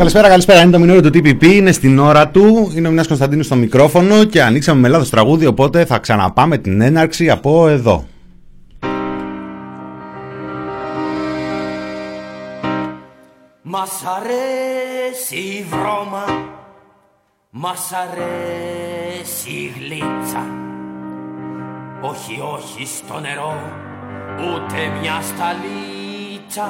Καλησπέρα, καλησπέρα. Είναι το μηνόριο του TPP, είναι στην ώρα του. Είναι ο Μινάς Κωνσταντίνου στο μικρόφωνο και ανοίξαμε με λάθος τραγούδι, οπότε θα ξαναπάμε την έναρξη από εδώ. Μας αρέσει η βρώμα, μας αρέσει η γλίτσα Όχι, όχι στο νερό, ούτε μια σταλίτσα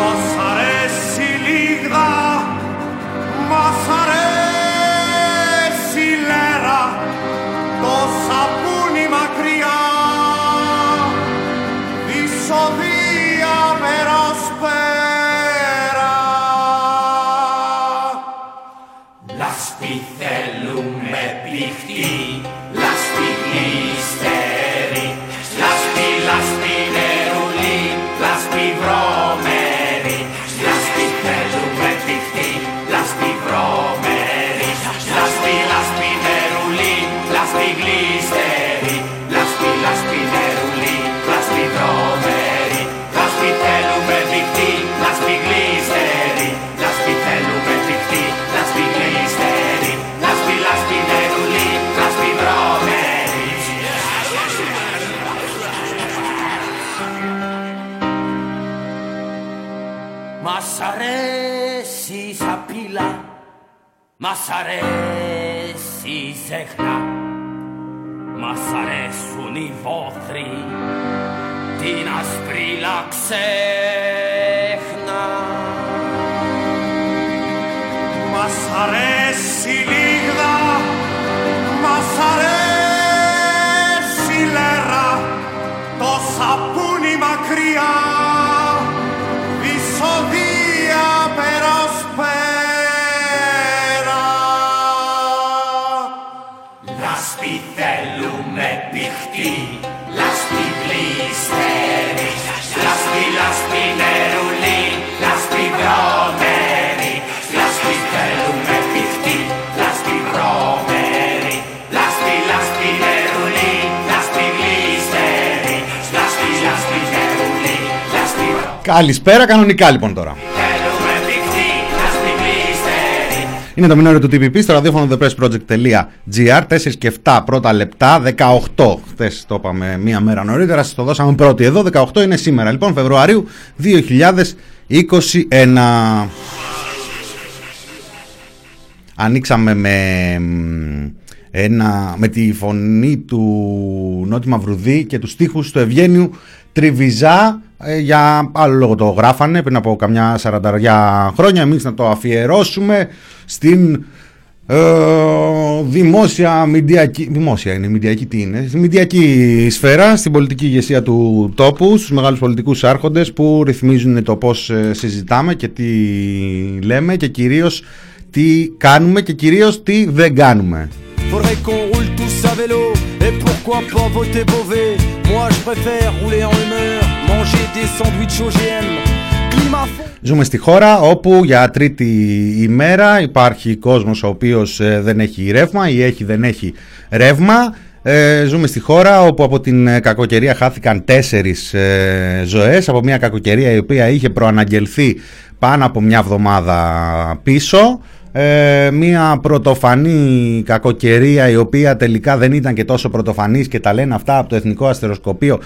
Μας αρέσει η λίγδα, μας αρέσει η λέρα. Το σαπούνι μακριά, δυσοδεία μας αρέσει η ζέχνα, μας αρέσουν οι βόθροι, την ασπρίλα ξέχνα. Μας αρέσει η λίγδα, μας αρέσει η λέρα Το σαπούνι μακριά, πηχτή, λάσπη γλιστερή Λάσπη, λάσπη νερούλη, λάσπη βρωμερή Λάσπη θέλουμε πηχτή, λάσπη βρωμερή Λάσπη, λάσπη νερούλη, λάσπη γλιστερή Λάσπη, λάσπη νερούλη, λάσπη βρωμερή Καλησπέρα, κανονικά λοιπόν τώρα. Είναι το μηνόριο του TPP στο ραδιόφωνο thepressproject.gr 4 και 7 πρώτα λεπτά, 18. Χθες το είπαμε μία μέρα νωρίτερα, σας το δώσαμε πρώτη εδώ. 18 είναι σήμερα, λοιπόν, Φεβρουαρίου 2021. Ανοίξαμε με, μ, ένα, με τη φωνή του Νότι Μαυρουδή και τους στίχους του Ευγένιου Τριβιζά ε, για άλλο λόγο το γράφανε πριν από καμιά σαρανταριά χρόνια εμείς να το αφιερώσουμε στην ε, δημόσια μηντιακή, δημόσια είναι, μηντιακή τι είναι, στη μηντιακή σφαίρα, στην πολιτική ηγεσία του τόπου, στους μεγάλους πολιτικούς άρχοντες που ρυθμίζουν το πώς ε, συζητάμε και τι λέμε και κυρίως τι κάνουμε και κυρίως τι δεν κάνουμε. Faudrait qu'on roule tous à vélo Et pourquoi pas voter Beauvais; Moi je préfère rouler en humeur Manger des sandwichs OGM Climat fond Ζούμε στη χώρα όπου για τρίτη ημέρα υπάρχει κόσμος ο οποίος ε, δεν έχει ρεύμα ή έχει δεν έχει ρεύμα. Ε, ζούμε στη χώρα όπου από την ε, κακοκαιρία χάθηκαν τέσσερις ε, ζωές, από μια κακοκαιρία η οποία είχε προαναγγελθεί πάνω από μια εβδομάδα πίσω. Ε, μια πρωτοφανή κακοκαιρία η οποία τελικά δεν ήταν και τόσο πρωτοφανής και τα λένε αυτά από το Εθνικό Αστεροσκοπείο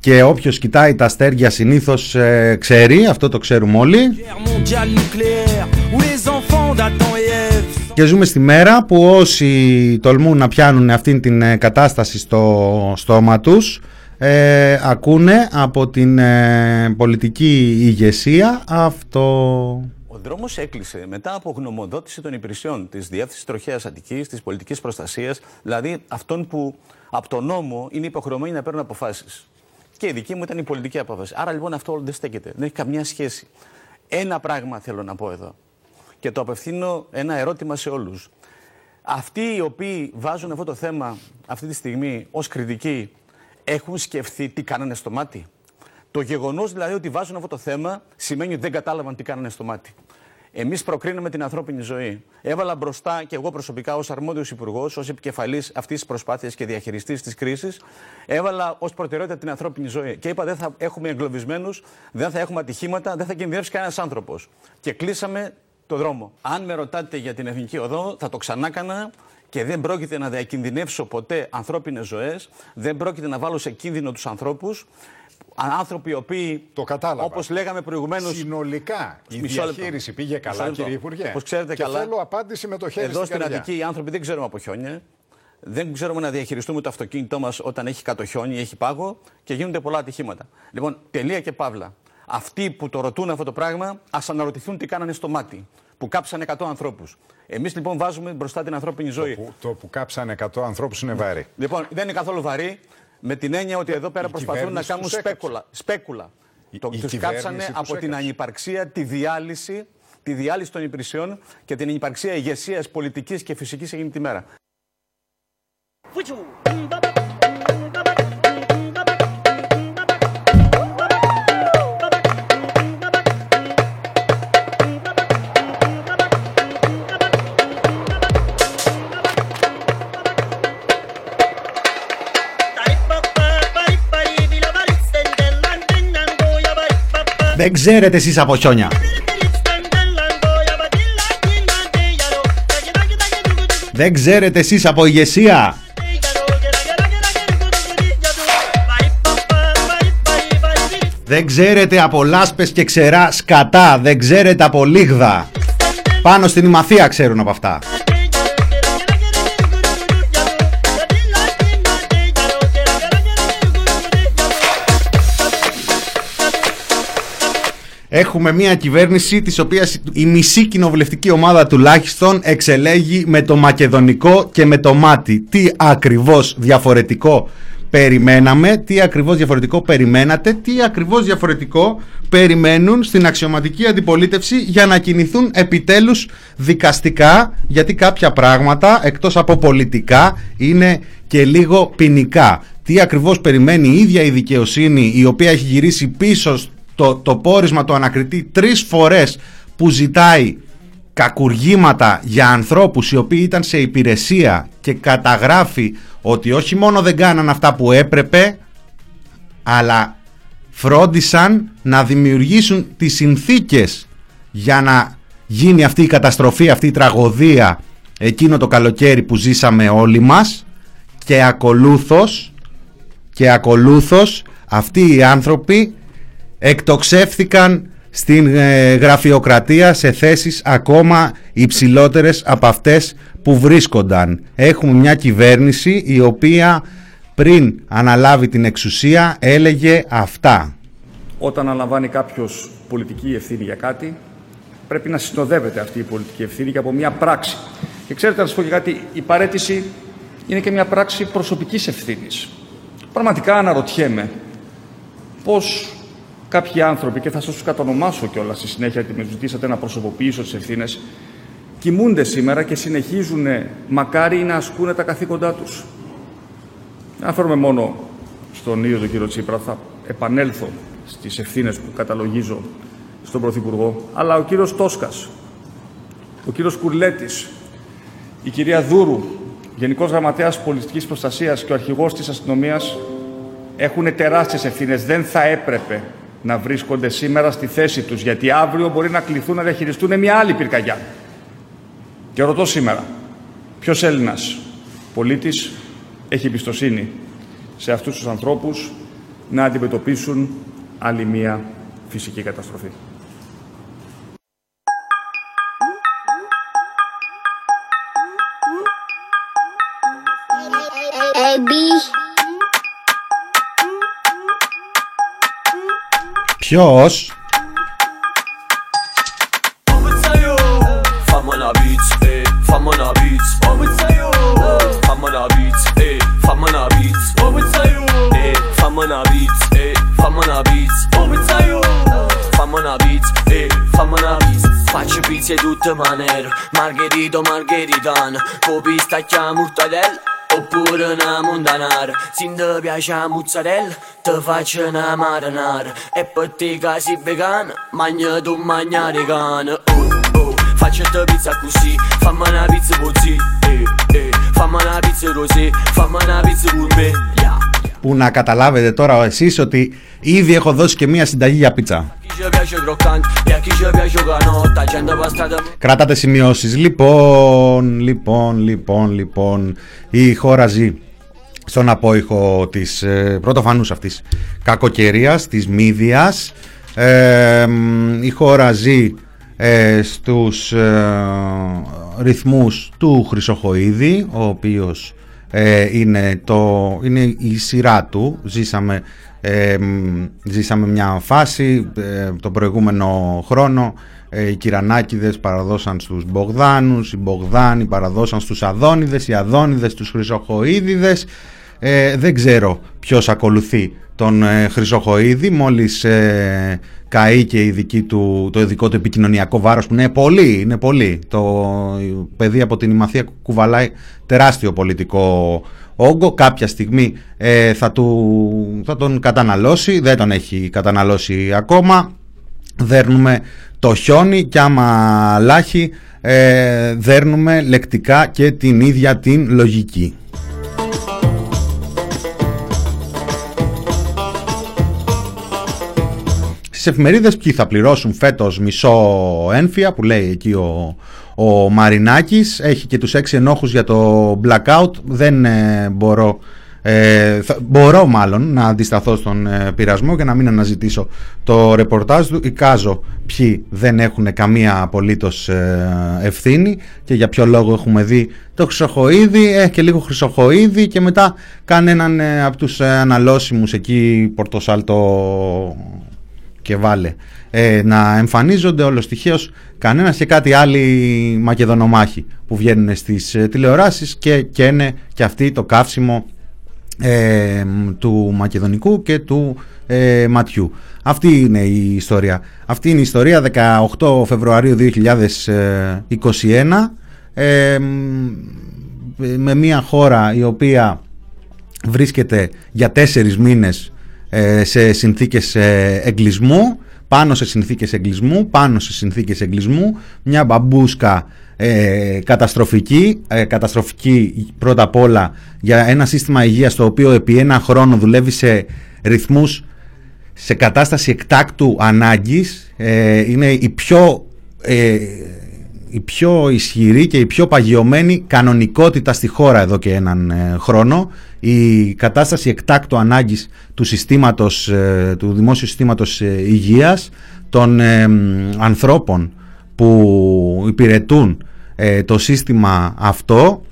και όποιος κοιτάει τα αστέρια συνήθως ε, ξέρει, αυτό το ξέρουμε όλοι. Guerre mondiale nucléaire Où les enfants d'Adam et Ève Και ζούμε στη μέρα που όσοι τολμούν να πιάνουν αυτήν την ε, κατάσταση στο στόμα τους ε, ακούνε από την ε, πολιτική ηγεσία αυτό. Ο δρόμο έκλεισε μετά από γνωμοδότηση των υπηρεσιών της Διεύθυνσης Τροχέα Αττικής, της Πολιτικής Προστασίας, δηλαδή αυτών που από τον νόμο είναι υποχρεωμένοι να παίρνουν αποφάσεις. Και η δική μου ήταν η πολιτική απόφαση. Άρα λοιπόν αυτό δεν στέκεται. Δεν έχει καμιά σχέση. Ένα πράγμα θέλω να πω εδώ. Και το απευθύνω ένα ερώτημα σε όλους. Αυτοί οι οποίοι βάζουν αυτό το θέμα αυτή τη στιγμή ως κριτική έχουν σκεφτεί τι κάνανε στο μάτι; Το γεγονός δηλαδή ότι βάζουν αυτό το θέμα σημαίνει ότι δεν κατάλαβαν τι κάνανε στο μάτι. Εμείς προκρίνουμε την ανθρώπινη ζωή. Έβαλα μπροστά και εγώ προσωπικά ως αρμόδιος υπουργός, ως επικεφαλής αυτής της προσπάθειας και διαχειριστής της κρίσης, έβαλα ως προτεραιότητα την ανθρώπινη ζωή. Και είπα δεν θα έχουμε εγκλωβισμένους, δεν θα έχουμε ατυχήματα, δεν θα κινδυνεύσει κανένας άνθρωπος. Και κλείσαμε το δρόμο. Αν με ρωτάτε για την εθνική οδό, θα το ξανάκανα και δεν πρόκειται να διακινδυνεύσω ποτέ ανθρώπινες ζωές, δεν πρόκειται να βάλω σε κίνδυνο τους ανθρώπους. Άνθρωποι οι οποίοι, Το κατάλαβα. όπως λέγαμε προηγουμένως, Συνολικά η Μισό λεπτό. διαχείριση πήγε Μισό καλά, λεπτό. κύριε Υπουργέ. Όπως ξέρετε και καλά, θέλω απάντηση με το χέρι Εδώ στην στην καρδιά. Αττική οι άνθρωποι δεν ξέρουμε από χιόνια. Δεν ξέρουμε να διαχειριστούμε το αυτοκίνητό μας όταν έχει κατοχιόνι ή έχει πάγο και γίνονται πολλά ατυχήματα. Λοιπόν, τελεία και παύλα. Αυτοί που το ρωτούν αυτό το πράγμα, ας αναρωτηθούν τι κάνανε στο μάτι. Που κάψανε 100 ανθρώπους. Εμείς λοιπόν βάζουμε μπροστά την ανθρώπινη ζωή. Που, το που κάψανε 100 ανθρώπους είναι βαρύ. Λοιπόν, δεν είναι καθόλου βαρύ με την έννοια ότι εδώ πέρα Η προσπαθούν να κυβέρνηση κάνουν τους έκαψε. σπέκουλα. σπέκουλα. Η- Το, η τους κυβέρνηση κάψανε τους από την έκαψε. ανυπαρξία, τη διάλυση, τη διάλυση των υπηρεσιών και την ανυπαρξία ηγεσίας πολιτικής και φυσικής εκείνη τη μέρα. Δεν ξέρετε εσείς από χιόνια. Δεν ξέρετε εσείς από ηγεσία. Δεν ξέρετε από λάσπες και ξερά σκατά. Δεν ξέρετε από λίγδα. Πάνω στην Ημαθία ξέρουν από αυτά. Έχουμε μια κυβέρνηση της οποίας η μισή κοινοβουλευτική ομάδα τουλάχιστον εξελέγει με το μακεδονικό και με το μάτι. Τι ακριβώς διαφορετικό περιμέναμε, τι ακριβώς διαφορετικό περιμένατε, τι ακριβώς διαφορετικό περιμένουν στην αξιωματική αντιπολίτευση για να κινηθούν επιτέλους δικαστικά γιατί κάποια πράγματα εκτός από πολιτικά είναι και λίγο ποινικά. Τι ακριβώς περιμένει η ίδια η δικαιοσύνη η οποία έχει γυρίσει πίσω το, το πόρισμα του ανακριτή τρεις φορές που ζητάει κακουργήματα για ανθρώπους οι οποίοι ήταν σε υπηρεσία και καταγράφει ότι όχι μόνο δεν κάναν αυτά που έπρεπε αλλά φρόντισαν να δημιουργήσουν τις συνθήκες για να γίνει αυτή η καταστροφή, αυτή η τραγωδία εκείνο το καλοκαίρι που ζήσαμε όλοι μας και ακολούθως και ακολούθως αυτοί οι άνθρωποι εκτοξεύθηκαν στην ε, γραφειοκρατία σε θέσεις ακόμα υψηλότερες από αυτές που βρίσκονταν. Έχουμε μια κυβέρνηση η οποία πριν αναλάβει την εξουσία έλεγε αυτά. Όταν αναλαμβάνει κάποιος πολιτική ευθύνη για κάτι, πρέπει να συνοδεύεται αυτή η πολιτική ευθύνη και από μια πράξη. Και ξέρετε, να σας πω και κάτι, η παρέτηση είναι και μια πράξη προσωπικής ευθύνης. Πραγματικά αναρωτιέμαι πώς κάποιοι άνθρωποι, και θα σας τους κατονομάσω κιόλας στη συνέχεια, γιατί με ζητήσατε να προσωποποιήσω τις ευθύνες, κοιμούνται σήμερα και συνεχίζουν μακάρι να ασκούν τα καθήκοντά τους. Δεν αναφέρομαι μόνο στον ίδιο τον κύριο Τσίπρα, θα επανέλθω στις ευθύνες που καταλογίζω στον Πρωθυπουργό, αλλά ο κύριος Τόσκας, ο κύριος Κουρλέτης, η κυρία Δούρου, Γενικός Γραμματέας Πολιτικής Προστασίας και ο Αρχηγός της Αστυνομίας έχουν τεράστιες ευθύνες. Δεν θα έπρεπε να βρίσκονται σήμερα στη θέση τους, γιατί αύριο μπορεί να κληθούν να διαχειριστούν μια άλλη πυρκαγιά. Και ρωτώ σήμερα, ποιος Έλληνας πολίτης έχει εμπιστοσύνη σε αυτούς τους ανθρώπους να αντιμετωπίσουν άλλη μία φυσική καταστροφή; Ποιος Kios. Tutte maniere Margherito, margheritano Copista chiamo mortadella O purăna mundanar Țindă biașa mozzarella. Te uh, uh, face na marinar, E pătica si vegan Magna tu magna regan Oh oh Face-te pizza così Fammi una pizza così Eh eh Fammi una pizza rosé Fammi una pizza gourmet Που να καταλάβετε τώρα εσείς ότι ήδη έχω δώσει και μία συνταγή για πίτσα. Chi ci piace croccante e a chi ci piace canotta Gente pastata Κρατάτε σημειώσεις. Λοιπόν, λοιπόν, λοιπόν, λοιπόν, η χώρα ζει στον απόϊχο της ε, πρωτοφανούς αυτής κακοκαιρίας, της μύδιας. Ε, μ, η χώρα ζει ε, στους ε, ρυθμούς του Χρυσοχοίδη, ο οποίος ε, είναι, το, είναι η σειρά του. Ζήσαμε, ε, μ, ζήσαμε μια φάση ε, τον προηγούμενο χρόνο. Ε, οι Κυρανάκηδες παραδώσαν στους Μπογδάνους, οι Μπογδάνοι παραδώσαν στους Αδόνιδες, οι Αδόνιδες στους Χρυσοχοίδιδες. Ε, δεν ξέρω ποιος ακολουθεί τον ε, Χρυσοχοίδη μόλις ε, καεί και η δική του, το ειδικό του επικοινωνιακό βάρος που είναι πολύ, είναι πολύ. Το παιδί από την Ημαθία κουβαλάει τεράστιο πολιτικό όγκο. Κάποια στιγμή ε, θα, του, θα τον καταναλώσει, δεν τον έχει καταναλώσει ακόμα. Δέρνουμε το χιόνι και άμα λάχει ε, δέρνουμε λεκτικά και την ίδια την λογική. Στις εφημερίδες ποιοι θα πληρώσουν φέτος μισό ένφια που λέει εκεί ο, ο Μαρινάκης έχει και τους έξι ενόχους για το blackout δεν ε, μπορώ ε, θα- μπορώ μάλλον να αντισταθώ στον ε, πειρασμό και να μην αναζητήσω το ρεπορτάζ του. Εικάζω ποιοι δεν έχουν καμία απολύτως ε, ευθύνη και για ποιο λόγο έχουμε δει το Χρυσοχοίδη ε, και λίγο Χρυσοχοίδη και μετά κανέναν ε, από τους ε, αναλώσιμους εκεί Πορτοσάλτο και βάλε ε, να εμφανίζονται όλο τυχαίως κανένας και κάτι άλλοι μακεδονομάχοι που βγαίνουν στις ε, τηλεοράσεις και καίνε και αυτοί το καύσιμο ε, του μακεδονικού και του ε, ματιού. Αυτή είναι η ιστορία. Αυτή είναι η ιστορία 18 Φεβρουαρίου 2021 ε, με μια χώρα η οποία βρίσκεται για τέσσερις μήνες ε, σε συνθήκες ε, εγκλισμού, πάνω σε συνθήκες εγκλισμού, πάνω σε συνθήκες εγκλισμού, μια μπαμπούσκα ε, καταστροφική, ε, καταστροφική πρώτα απ' όλα για ένα σύστημα υγείας το οποίο επί ένα χρόνο δουλεύει σε ρυθμούς σε κατάσταση εκτάκτου ανάγκης ε, είναι η πιο, ε, η πιο ισχυρή και η πιο παγιωμένη κανονικότητα στη χώρα εδώ και έναν ε, χρόνο. Η κατάσταση εκτάκτου ανάγκης του συστήματος, ε, του δημόσιου συστήματος ε, υγείας, των ε, μ, ανθρώπων που υπηρετούν ε, το σύστημα αυτό,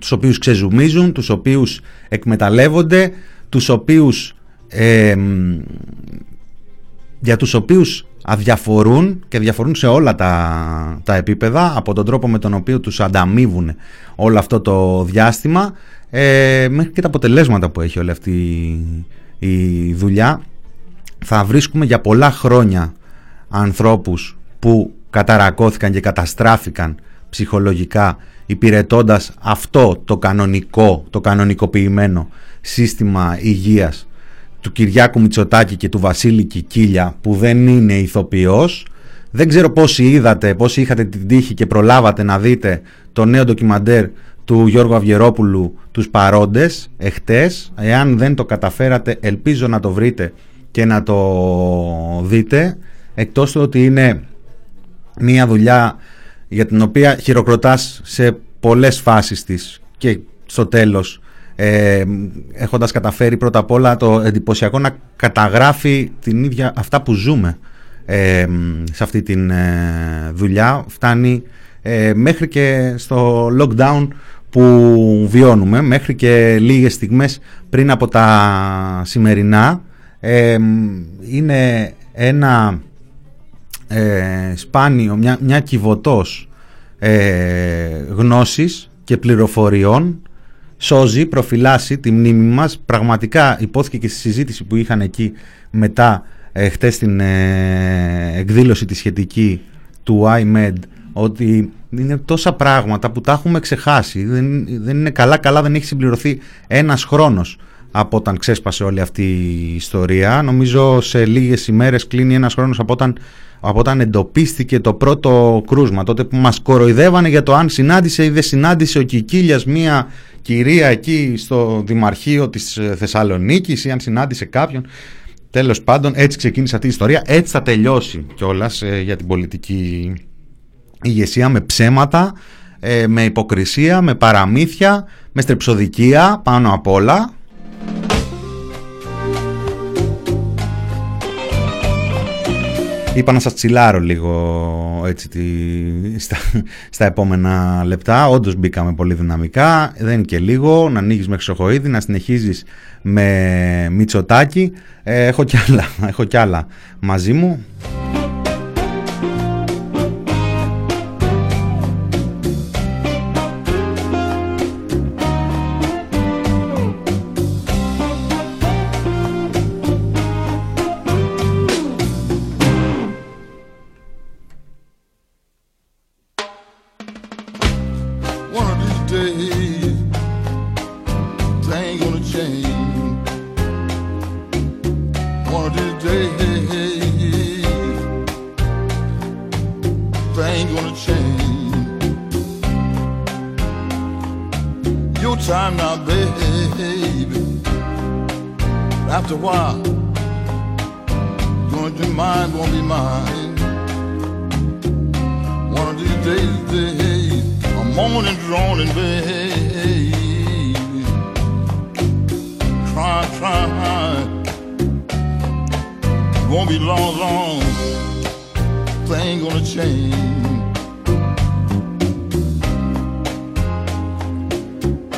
τους οποίους ξεζουμίζουν, τους οποίους εκμεταλλεύονται, τους οποίους ε, μ, για τους οποίους αδιαφορούν και διαφορούν σε όλα τα, τα επίπεδα από τον τρόπο με τον οποίο τους ανταμείβουν όλο αυτό το διάστημα ε, μέχρι και τα αποτελέσματα που έχει όλη αυτή η δουλειά. Θα βρίσκουμε για πολλά χρόνια ανθρώπους που καταρακώθηκαν και καταστράφηκαν ψυχολογικά υπηρετώντας αυτό το κανονικό, το κανονικοποιημένο σύστημα υγείας του Κυριάκου Μητσοτάκη και του Βασίλη Κικίλια που δεν είναι ηθοποιός. Δεν ξέρω πόσοι είδατε, πόσοι είχατε την τύχη και προλάβατε να δείτε το νέο ντοκιμαντέρ του Γιώργου Αυγερόπουλου «Τους παρόντες» εχτες. Εάν δεν το καταφέρατε, ελπίζω να το βρείτε και να το δείτε. Εκτός του ότι είναι μια δουλειά για την οποία χειροκροτάς σε πολλές φάσεις της και στο τέλος ε, έχοντας καταφέρει πρώτα απ' όλα το εντυπωσιακό να καταγράφει την ίδια αυτά που ζούμε ε, σε αυτή τη δουλειά. Φτάνει ε, μέχρι και στο lockdown που βιώνουμε μέχρι και λίγες στιγμές πριν από τα σημερινά. Ε, είναι ένα ε, σπάνιο, μια, μια κυβωτός ε, γνώσης και πληροφοριών σώζει, προφυλάσσει τη μνήμη μας. Πραγματικά υπόθηκε και στη συζήτηση που είχαν εκεί μετά ε, χτες στην ε, εκδήλωση τη σχετική του iMed ότι είναι τόσα πράγματα που τα έχουμε ξεχάσει. Δεν, δεν είναι καλά, καλά δεν έχει συμπληρωθεί ένας χρόνος από όταν ξέσπασε όλη αυτή η ιστορία. Νομίζω σε λίγες ημέρες κλείνει ένας χρόνος από όταν, από όταν εντοπίστηκε το πρώτο κρούσμα. Τότε που μας κοροϊδεύανε για το αν συνάντησε ή δεν συνάντησε ο Κικίλιας μία κυρία εκεί στο Δημαρχείο της ε, Θεσσαλονίκης ή αν συνάντησε κάποιον. Τέλος πάντων έτσι ξεκίνησε αυτή η ιστορία. Έτσι θα τελειώσει κιόλας για την πολιτική ηγεσία με ψέματα, ε, με υποκρισία, με παραμύθια, με στρεψοδικία πάνω απ' όλα. Είπα να σας τσιλάρω λίγο έτσι, τη, στα, στα επόμενα λεπτά. Όντως μπήκαμε πολύ δυναμικά, δεν είναι και λίγο. Να ανοίγεις με χρυσοχοίδη, να συνεχίζεις με μυτσοτάκι. Ε, έχω, κι άλλα, έχω κι άλλα μαζί μου.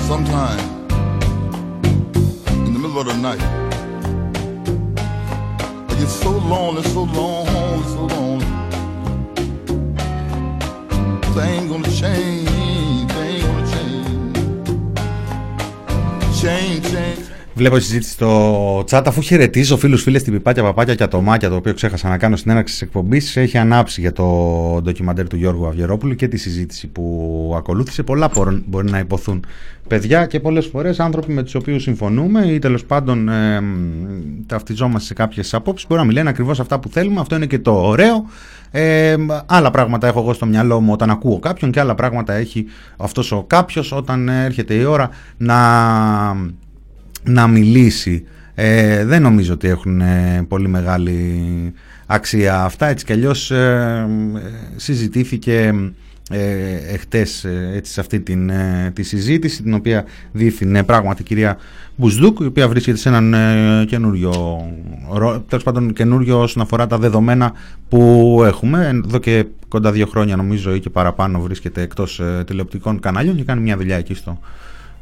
Sometime in the middle of the night, I get so lonely, so lonely, so lonely. Thing gonna change, thing gonna. Change, change. Βλέπω συζήτηση στο chat. Αφού χαιρετίζω φίλους, φίλες, την πιπάκια, παπάκια και ατομάκια, το οποίο ξέχασα να κάνω στην έναρξη της εκπομπής, έχει ανάψει για το ντοκιμαντέρ του Γιώργου Αυγερόπουλου και τη συζήτηση που ακολούθησε. Πολλά μπορούν- μπορεί να υποθούν παιδιά και πολλές φορές άνθρωποι με τους οποίους συμφωνούμε ή τέλος πάντων ε, μ, ταυτιζόμαστε σε κάποιες απόψεις. Μπορεί να μην λένε ακριβώς αυτά που θέλουμε. Αυτό είναι και το ωραίο. Ε, μ, άλλα πράγματα έχω εγώ στο μυαλό μου όταν ακούω κάποιον και άλλα πράγματα έχει αυτός ο κάποιος όταν έρχεται η ώρα να να μιλήσει. Ε, δεν νομίζω ότι έχουν ε, πολύ μεγάλη αξία αυτά. Έτσι κι αλλιώς ε, ε, συζητήθηκε ε, εχθές ε, έτσι, σε αυτή την, ε, τη συζήτηση την οποία διεύθυνε πράγματι η κυρία Μπουσδούκ η οποία βρίσκεται σε έναν ε, καινούριο ρο- τέλος πάντων καινούριο όσον αφορά τα δεδομένα που έχουμε εδώ και κοντά δύο χρόνια νομίζω ή και παραπάνω βρίσκεται εκτός ε, τηλεοπτικών κανάλιων και κάνει μια δουλειά εκεί στο,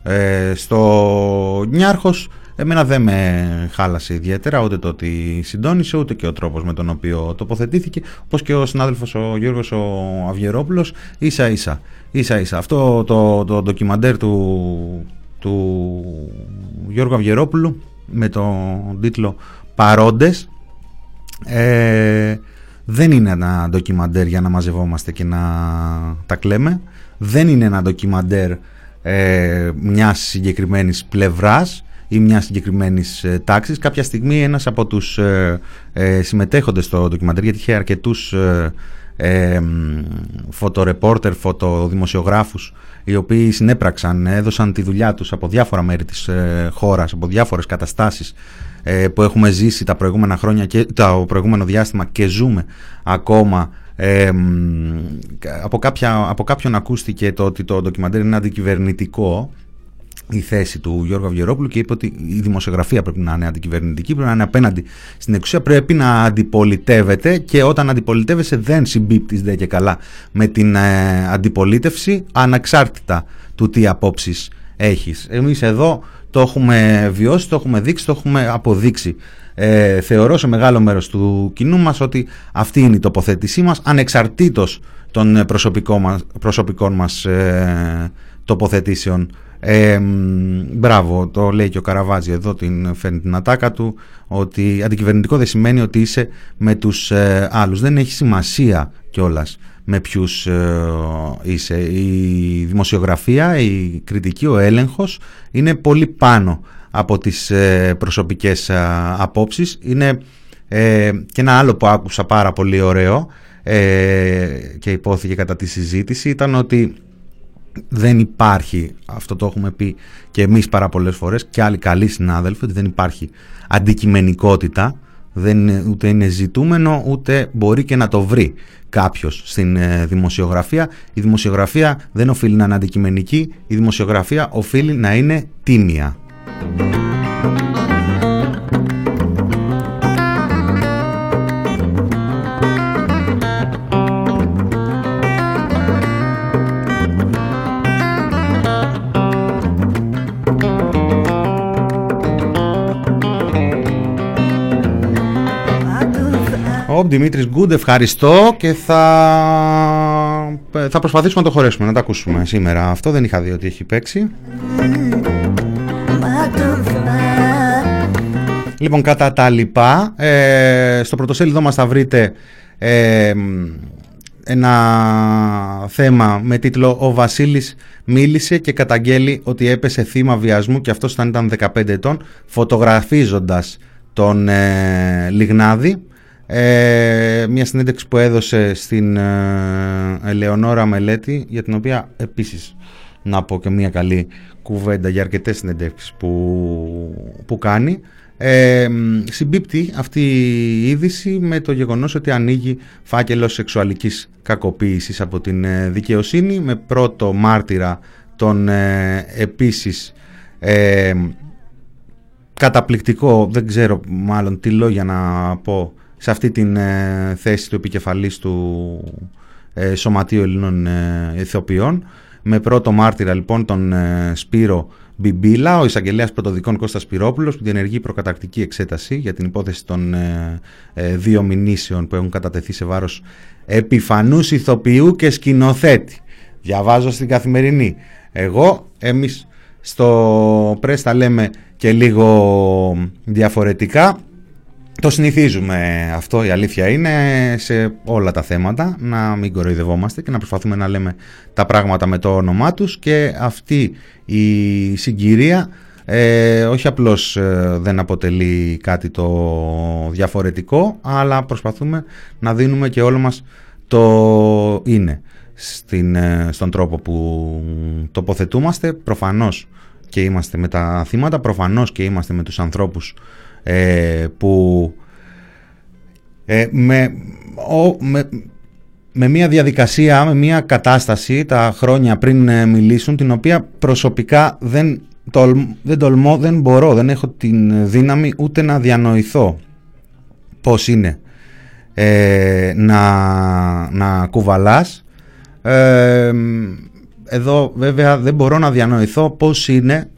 ε, στο Νιάρχος εμένα δεν με χάλασε ιδιαίτερα ούτε το ότι συντόνισε ούτε και ο τρόπος με τον οποίο τοποθετήθηκε όπως και ο συνάδελφος ο Γιώργος ο Αυγερόπουλος. Ίσα ίσα, ίσα, ίσα. αυτό το, το ντοκιμαντέρ του, του Γιώργου Αυγερόπουλου με τον τίτλο «Παρόντες» ε, δεν είναι ένα ντοκιμαντέρ για να μαζευόμαστε και να τα κλαίμε. Δεν είναι ένα ντοκιμαντέρ ε, μιας συγκεκριμένης πλευράς ή μιας συγκεκριμένης ε, τάξης. Κάποια στιγμή ένας από τους ε, ε, συμμετέχοντες στο ντοκιμαντέρ, γιατί είχε αρκετούς ε, ε, μ, φωτορεπόρτερ, φωτοδημοσιογράφους, οι οποίοι συνέπραξαν, έδωσαν τη δουλειά τους από διάφορα μέρη της ε, χώρας, από διάφορες καταστάσεις ε, που έχουμε ζήσει τα προηγούμενα χρόνια και το προηγούμενο διάστημα και ζούμε ακόμα ε, μ, από, κάποια, από κάποιον ακούστηκε το ότι το ντοκιμαντέρ είναι αντικυβερνητικό η θέση του Γιώργου Αυγερόπουλου και είπε ότι η δημοσιογραφία πρέπει να είναι αντικυβερνητική, πρέπει να είναι απέναντι στην εξουσία, πρέπει να αντιπολιτεύεται και όταν αντιπολιτεύεσαι δεν συμπίπτεις δε και καλά με την ε, αντιπολίτευση αναξάρτητα του τι απόψεις έχεις. Εμείς εδώ το έχουμε βιώσει, το έχουμε δείξει, το έχουμε αποδείξει. Ε, θεωρώ σε μεγάλο μέρος του κοινού μας ότι αυτή είναι η τοποθέτησή μας ανεξαρτήτως των ε, προσωπικών μας, προσωπικών μας ε, τοποθετήσεων. Ε, μ, μπράβο, το λέει και ο Καραβάζη εδώ, την φέρνει την ατάκα του, ότι αντικυβερνητικό δεν σημαίνει ότι είσαι με τους ε, άλλους. Δεν έχει σημασία κιόλας με ποιους ε, είσαι. Η δημοσιογραφία, η κριτική, ο έλεγχος είναι πολύ πάνω από τις ε, προσωπικές α, απόψεις. Είναι ε, και ένα άλλο που άκουσα πάρα πολύ ωραίο ε, και υπόθηκε κατά τη συζήτηση ήταν ότι δεν υπάρχει, αυτό το έχουμε πει και εμείς πάρα πολλές φορές και άλλοι καλοί συνάδελφοι, ότι δεν υπάρχει αντικειμενικότητα, δεν είναι, ούτε είναι ζητούμενο ούτε μπορεί και να το βρει κάποιος στην ε, δημοσιογραφία. Η δημοσιογραφία δεν οφείλει να είναι αντικειμενική, η δημοσιογραφία οφείλει να είναι τίμια. Ο Δημήτρης Γκούντ, ευχαριστώ και θα, θα προσπαθήσουμε να το χωρέσουμε, να το ακούσουμε σήμερα. Αυτό δεν είχα δει ότι έχει παίξει. Λοιπόν, κατά τα λοιπά, ε, στο πρωτοσέλιδό μας θα βρείτε ε, ένα θέμα με τίτλο «Ο Βασίλης μίλησε και καταγγέλει ότι έπεσε θύμα βιασμού και αυτός ήταν, ήταν 15 ετών, φωτογραφίζοντας τον ε, Λιγνάδη». Ε, μια συνέντευξη που έδωσε στην ε, Ελεονόρα Μελέτη για την οποία επίσης να πω και μια καλή κουβέντα για αρκετές συνέντευξεις που, που κάνει ε, συμπίπτει αυτή η είδηση με το γεγονός ότι ανοίγει φάκελος σεξουαλικής κακοποίησης από την ε, δικαιοσύνη με πρώτο μάρτυρα τον ε, επίσης ε, καταπληκτικό, δεν ξέρω μάλλον τι λόγια να πω σε αυτή την ε, θέση του επικεφαλής του ε, Σωματείου Ελληνών ε, Ηθοποιών με πρώτο μάρτυρα λοιπόν τον Σπύρο Μπιμπίλα, ο εισαγγελέας πρωτοδικών Κώστας Σπυρόπουλο, που διενεργεί προκατακτική εξέταση για την υπόθεση των δύο μηνύσεων που έχουν κατατεθεί σε βάρος επιφανούς ηθοποιού και σκηνοθέτη. Διαβάζω στην καθημερινή. Εγώ, εμείς στο Πρέστα λέμε και λίγο διαφορετικά. Το συνηθίζουμε αυτό, η αλήθεια είναι, σε όλα τα θέματα, να μην κοροϊδευόμαστε και να προσπαθούμε να λέμε τα πράγματα με το όνομά τους και αυτή η συγκυρία ε, όχι απλώς ε, δεν αποτελεί κάτι το διαφορετικό, αλλά προσπαθούμε να δίνουμε και όλο μας το είναι στην, ε, στον τρόπο που τοποθετούμαστε. Προφανώς και είμαστε με τα θύματα, προφανώς και είμαστε με τους ανθρώπους ε, που ε, με, με, με μια διαδικασία, με μια κατάσταση τα χρόνια πριν ε, μιλήσουν την οποία προσωπικά δεν, δεν τολμώ, δεν μπορώ, δεν έχω την δύναμη ούτε να διανοηθώ πώς είναι να, να κουβαλάς. Εδώ βέβαια δεν μπορώ να διανοηθώ πώς είναι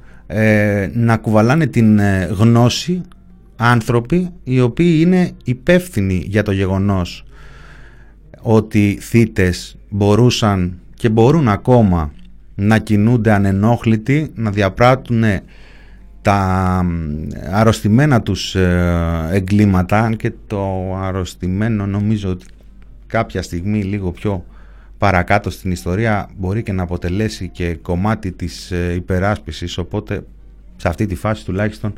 να κουβαλάνε την γνώση άνθρωποι οι οποίοι είναι υπεύθυνοι για το γεγονός ότι θύτες μπορούσαν και μπορούν ακόμα να κινούνται ανενόχλητοι, να διαπράττουν τα αρρωστημένα τους ε, εγκλήματα, αν και το αρρωστημένο νομίζω ότι κάποια στιγμή λίγο πιο παρακάτω στην ιστορία μπορεί και να αποτελέσει και κομμάτι της ε, υπεράσπισης, οπότε σε αυτή τη φάση τουλάχιστον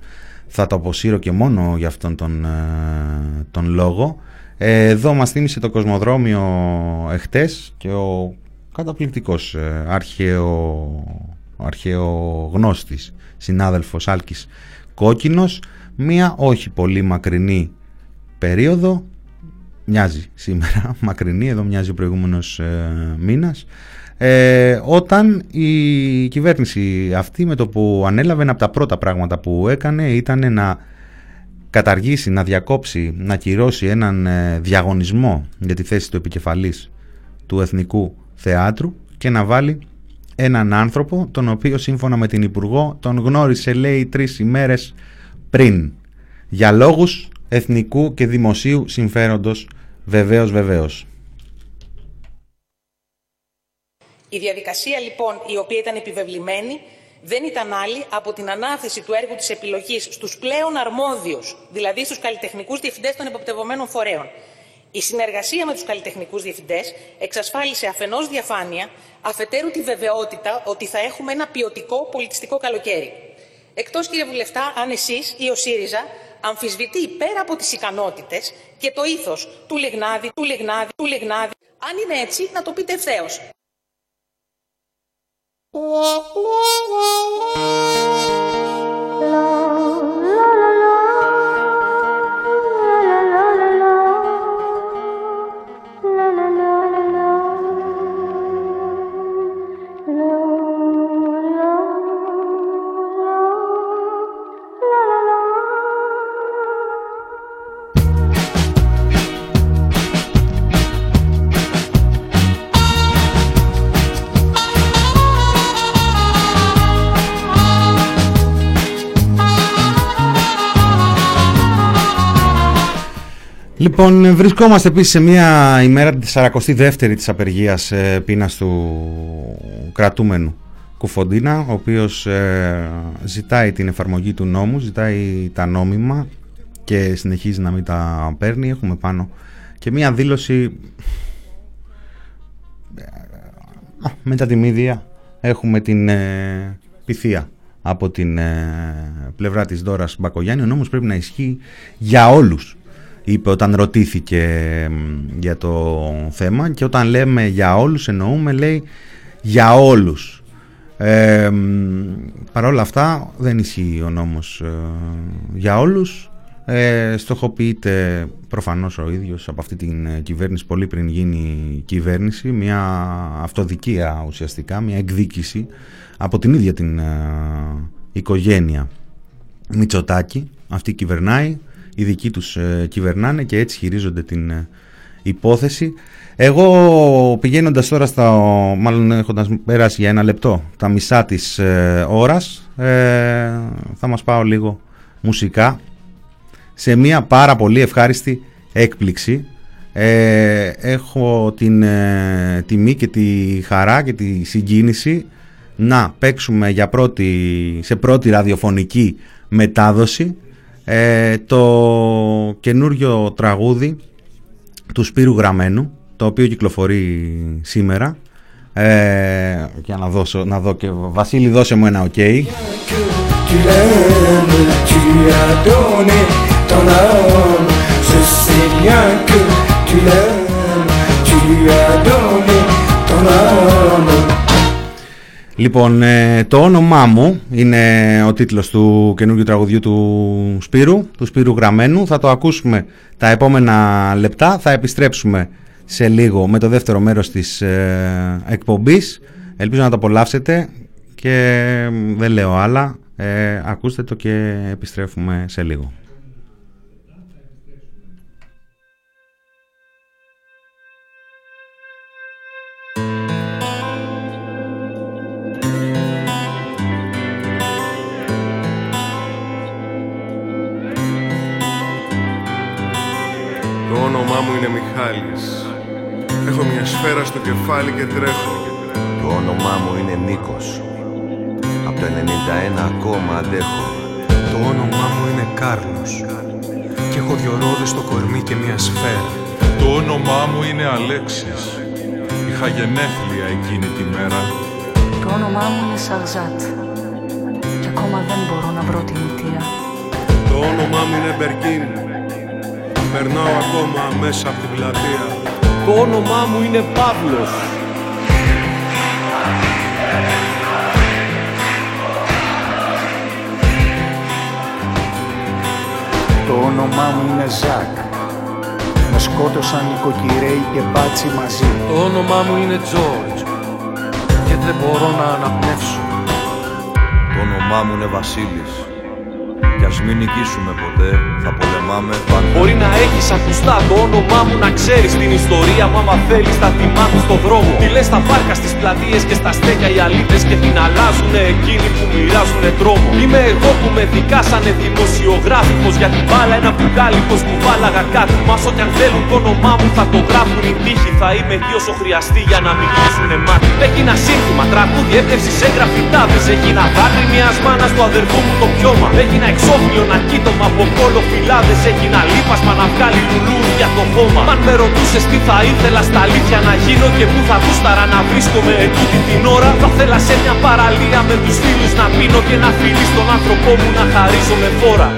θα το αποσύρω και μόνο για αυτόν τον, ε, τον λόγο. Ε, εδώ μας θύμισε το κοσμοδρόμιο εχθές και ο καταπληκτικός ε, αρχαίο, αρχαίο γνώστης συνάδελφος Άλκης Κόκκινος. Μία όχι πολύ μακρινή περίοδο. Μοιάζει σήμερα μακρινή εδώ μοιάζει ο προηγούμενος ε, μήνας ε, όταν η κυβέρνηση αυτή με το που ανέλαβε ένα από τα πρώτα πράγματα που έκανε ήταν να καταργήσει, να διακόψει, να κυρώσει έναν ε, διαγωνισμό για τη θέση του επικεφαλής του Εθνικού Θεάτρου και να βάλει έναν άνθρωπο τον οποίο σύμφωνα με την Υπουργό τον γνώρισε λέει τρεις ημέρες πριν για λόγους εθνικού και δημοσίου συμφέροντος βεβαίως βεβαίως. Η διαδικασία λοιπόν η οποία ήταν επιβεβλημένη δεν ήταν άλλη από την ανάθεση του έργου της επιλογής στους πλέον αρμόδιους, δηλαδή στους καλλιτεχνικούς διευθυντές των εποπτευωμένων φορέων. Η συνεργασία με τους καλλιτεχνικούς διευθυντές εξασφάλισε αφενός διαφάνεια, αφετέρου τη βεβαιότητα ότι θα έχουμε ένα ποιοτικό πολιτιστικό καλοκαίρι. Εκτός κύριε Βουλευτά, αν εσείς ή ο ΣΥΡΙΖΑ αμφισβητεί πέρα από τις ικανότητες και το ήθος του Λιγνάδη, του Λιγνάδη, του Λιγνάδη. Αν είναι έτσι, να το πείτε ευθέως. 啦啦啦啦啦。Λοιπόν, βρισκόμαστε επίσης σε μια ημέρα της 42η της απεργίας ε, πείνας του κρατούμενου Κουφοντίνα, ο οποίος ε, ζητάει την εφαρμογή του νόμου, ζητάει τα νόμιμα και συνεχίζει να μην τα παίρνει. Έχουμε πάνω και μια δήλωση ε, μετά τη μύδια έχουμε την ε, πυθία από την ε, πλευρά της Δόρας Μπακογιάννη. Ο νόμος πρέπει να ισχύει για όλους είπε όταν ρωτήθηκε για το θέμα και όταν λέμε για όλους εννοούμε λέει για όλους. Ε, Παρ' όλα αυτά δεν ισχύει ο νόμος ε, για όλους. Ε, στοχοποιείται προφανώς ο ίδιος από αυτή την ε, κυβέρνηση πολύ πριν γίνει κυβέρνηση μια αυτοδικία ουσιαστικά, μια εκδίκηση από την ίδια την ε, οικογένεια Μητσοτάκη αυτή κυβερνάει οι δικοί τους ε, κυβερνάνε και έτσι χειρίζονται την ε, υπόθεση. Εγώ πηγαίνοντας τώρα στα, μάλλον έχοντας περάσει για ένα λεπτό τα μισά της ε, ώρας θα μας πάω λίγο μουσικά σε μια πάρα πολύ ευχάριστη έκπληξη έχω την τιμή και τη χαρά και τη συγκίνηση να παίξουμε για πρώτη, σε πρώτη ραδιοφωνική μετάδοση ε, το καινούριο τραγούδι του Σπύρου Γραμμένου το οποίο κυκλοφορεί σήμερα. Ε, για να, δώσω, να δω και Βασίλη δώσε μου ένα ok Λοιπόν, ε, το όνομά μου είναι ο τίτλος του καινούργιου τραγουδιού του Σπύρου, του Σπύρου Γραμμένου. Θα το ακούσουμε τα επόμενα λεπτά. Θα επιστρέψουμε σε λίγο με το δεύτερο μέρος της ε, εκπομπής. Ελπίζω να το απολαύσετε και δεν λέω άλλα. Ε, ακούστε το και επιστρέφουμε σε λίγο. Μιχάλης. Έχω μια σφαίρα στο κεφάλι και τρέχω. Το όνομά μου είναι Νίκος. Από το 91 ακόμα αντέχω. Το όνομά μου είναι Κάρλος. Και έχω δυο ρόδες στο κορμί και μια σφαίρα. Το όνομά μου είναι Αλέξης. Είχα γενέθλια εκείνη τη μέρα. Το όνομά μου είναι Σαρζάτ. Και ακόμα δεν μπορώ να βρω την αιτία Το όνομά μου είναι Μπερκίν Περνάω ακόμα μέσα από την πλατεία. Το όνομά μου είναι Παύλος. Το όνομά μου είναι Ζακ. Με σκότωσαν νοικοκυρέοι και μπάτσι μαζί. Το όνομά μου είναι Τζόρτζ. Και δεν μπορώ να αναπνεύσω. Το όνομά μου είναι Βασίλης. κι ας μην νικήσουμε ποτέ, θα πολεμάμε πάντα. Μπορεί να έχεις ακουστά το όνομά μου να ξέρεις την ιστορία μου άμα θέλεις θα θυμάμαι στο δρόμο. Τι λες στα πάρκα, στις πλατείες και στα στέκια οι αλήτες και την αλλάζουνε εκείνοι που μοιράζουνε τρόμο. Είμαι εγώ που με δικάσανε δημοσιογράφικος για την μπάλα ένα μπουκάλι πως μου βάλαγα κάτι. Μα ό,τι αν θέλουν το όνομά μου θα το γράφουν οι τύχοι. Θα είμαι εκεί όσο χρειαστεί για να μην κλείσουνε μάτι. Έγινα σύνθημα, τραγούδι, έπνευση σε γραφιτάδες. Έγινα δάκρυ μιας μάνας του αδερφού μου το πιώμα. Έγινα εξώ Εξώφυλλο να κοίτομα από κόλλο φυλάδες. Έχει να λείπασμα να βγάλει λουλούδια το χώμα. Μ' αν με ρωτούσες τι θα ήθελα στα αλήθεια να γίνω Και που θα γούσταρα να βρίσκομαι ετούτη την ώρα Θα θέλα σε μια παραλία με τους φίλους να πίνω Και να φιλεί στον άνθρωπό μου να χαρίζω με φόρα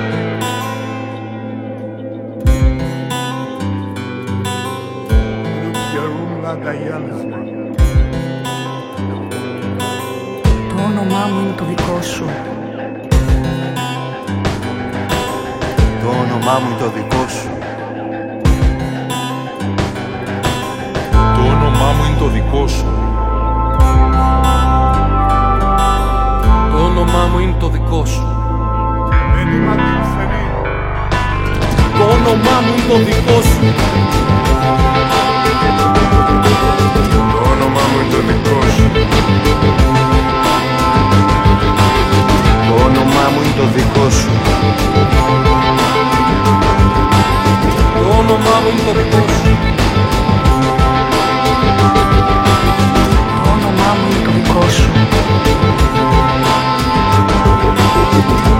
όνομά μου είναι το δικό σου. Το όνομά μου είναι το δικό σου.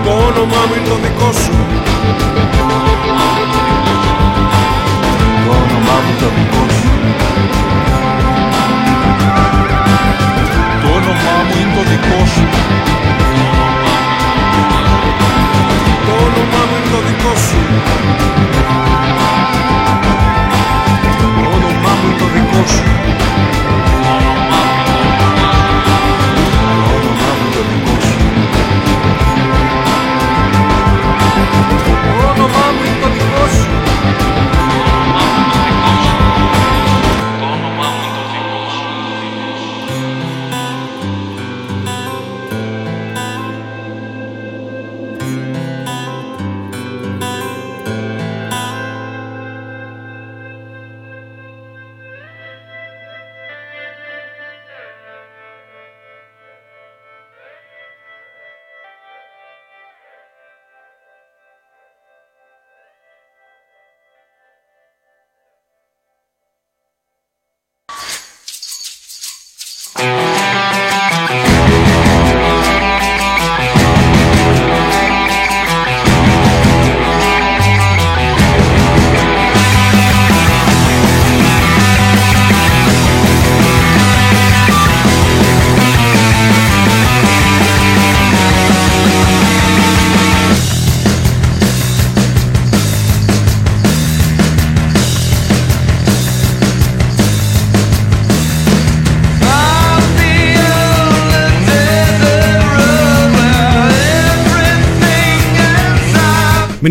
Το όνομά μου είναι το δικό σου. Το όνομά μου είναι το δικό σου. Το όνομά μου είναι το δικό σου. Το όνομά μου είναι το δικό σου.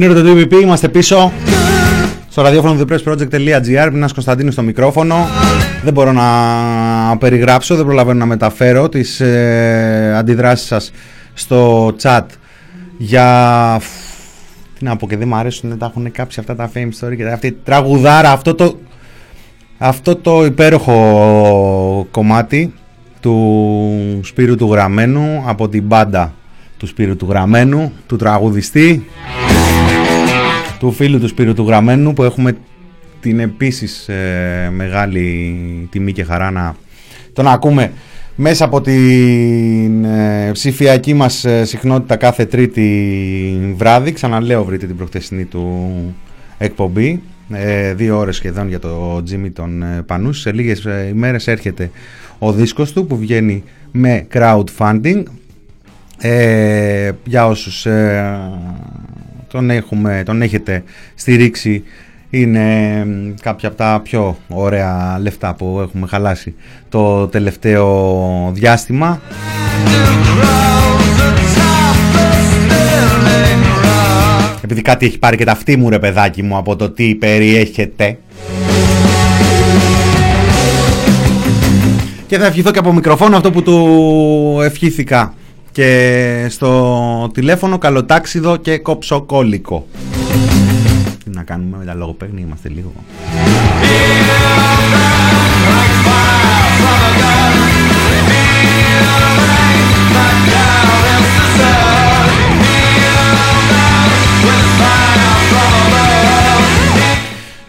Μείνετε το TVP, είμαστε πίσω. Στο ραδιόφωνο thepressproject.gr Μινάς Κωνσταντίνου στο μικρόφωνο. Δεν μπορώ να περιγράψω, δεν προλαβαίνω να μεταφέρω τις ε, αντιδράσεις σας στο chat για... Τι να πω και δεν μου αρέσουν, δεν τα έχουν κάψει αυτά τα fame story και αυτή η τραγουδάρα, αυτό το, αυτό το υπέροχο κομμάτι του Σπύρου του Γραμμένου από την μπάντα του Σπύρου του Γραμμένου, του τραγουδιστή του φίλου του Σπύρου του Γραμμένου που έχουμε την επίσης ε, μεγάλη τιμή και χαρά να τον ακούμε μέσα από την ε, ψηφιακή μας ε, συχνότητα κάθε τρίτη βράδυ. Ξαναλέω βρείτε την προχτεσινή του εκπομπή. Ε, δύο ώρες σχεδόν για το Jimmy των ε, Πανούς. Σε λίγες ε, ημέρες έρχεται ο δίσκος του που βγαίνει με crowdfunding. Ε, για όσους ε, τον, έχουμε, τον έχετε στηρίξει είναι κάποια από τα πιο ωραία λεφτά που έχουμε χαλάσει το τελευταίο διάστημα. Επειδή κάτι έχει πάρει και τα αυτή μου ρε παιδάκι μου από το τι περιέχεται. Και θα ευχηθώ και από μικροφόνο αυτό που του ευχήθηκα και στο τηλέφωνο καλοτάξιδο και κοψοκόλικο. Τι να κάνουμε με τα λογοπαίγνια, είμαστε λίγο.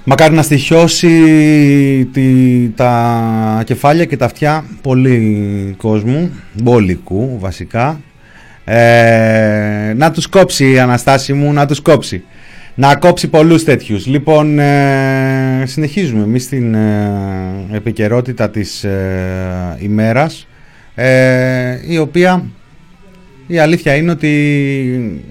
Μακάρι να στοιχιώσει τη, τα κεφάλια και τα αυτιά πολύ κόσμου, μπόλικου βασικά. Ε, να τους κόψει η Αναστάση μου, να τους κόψει. Να κόψει πολλούς τέτοιους. Λοιπόν, ε, συνεχίζουμε εμείς την ε, επικαιρότητα της ε, ημέρας, ε, η οποία η αλήθεια είναι ότι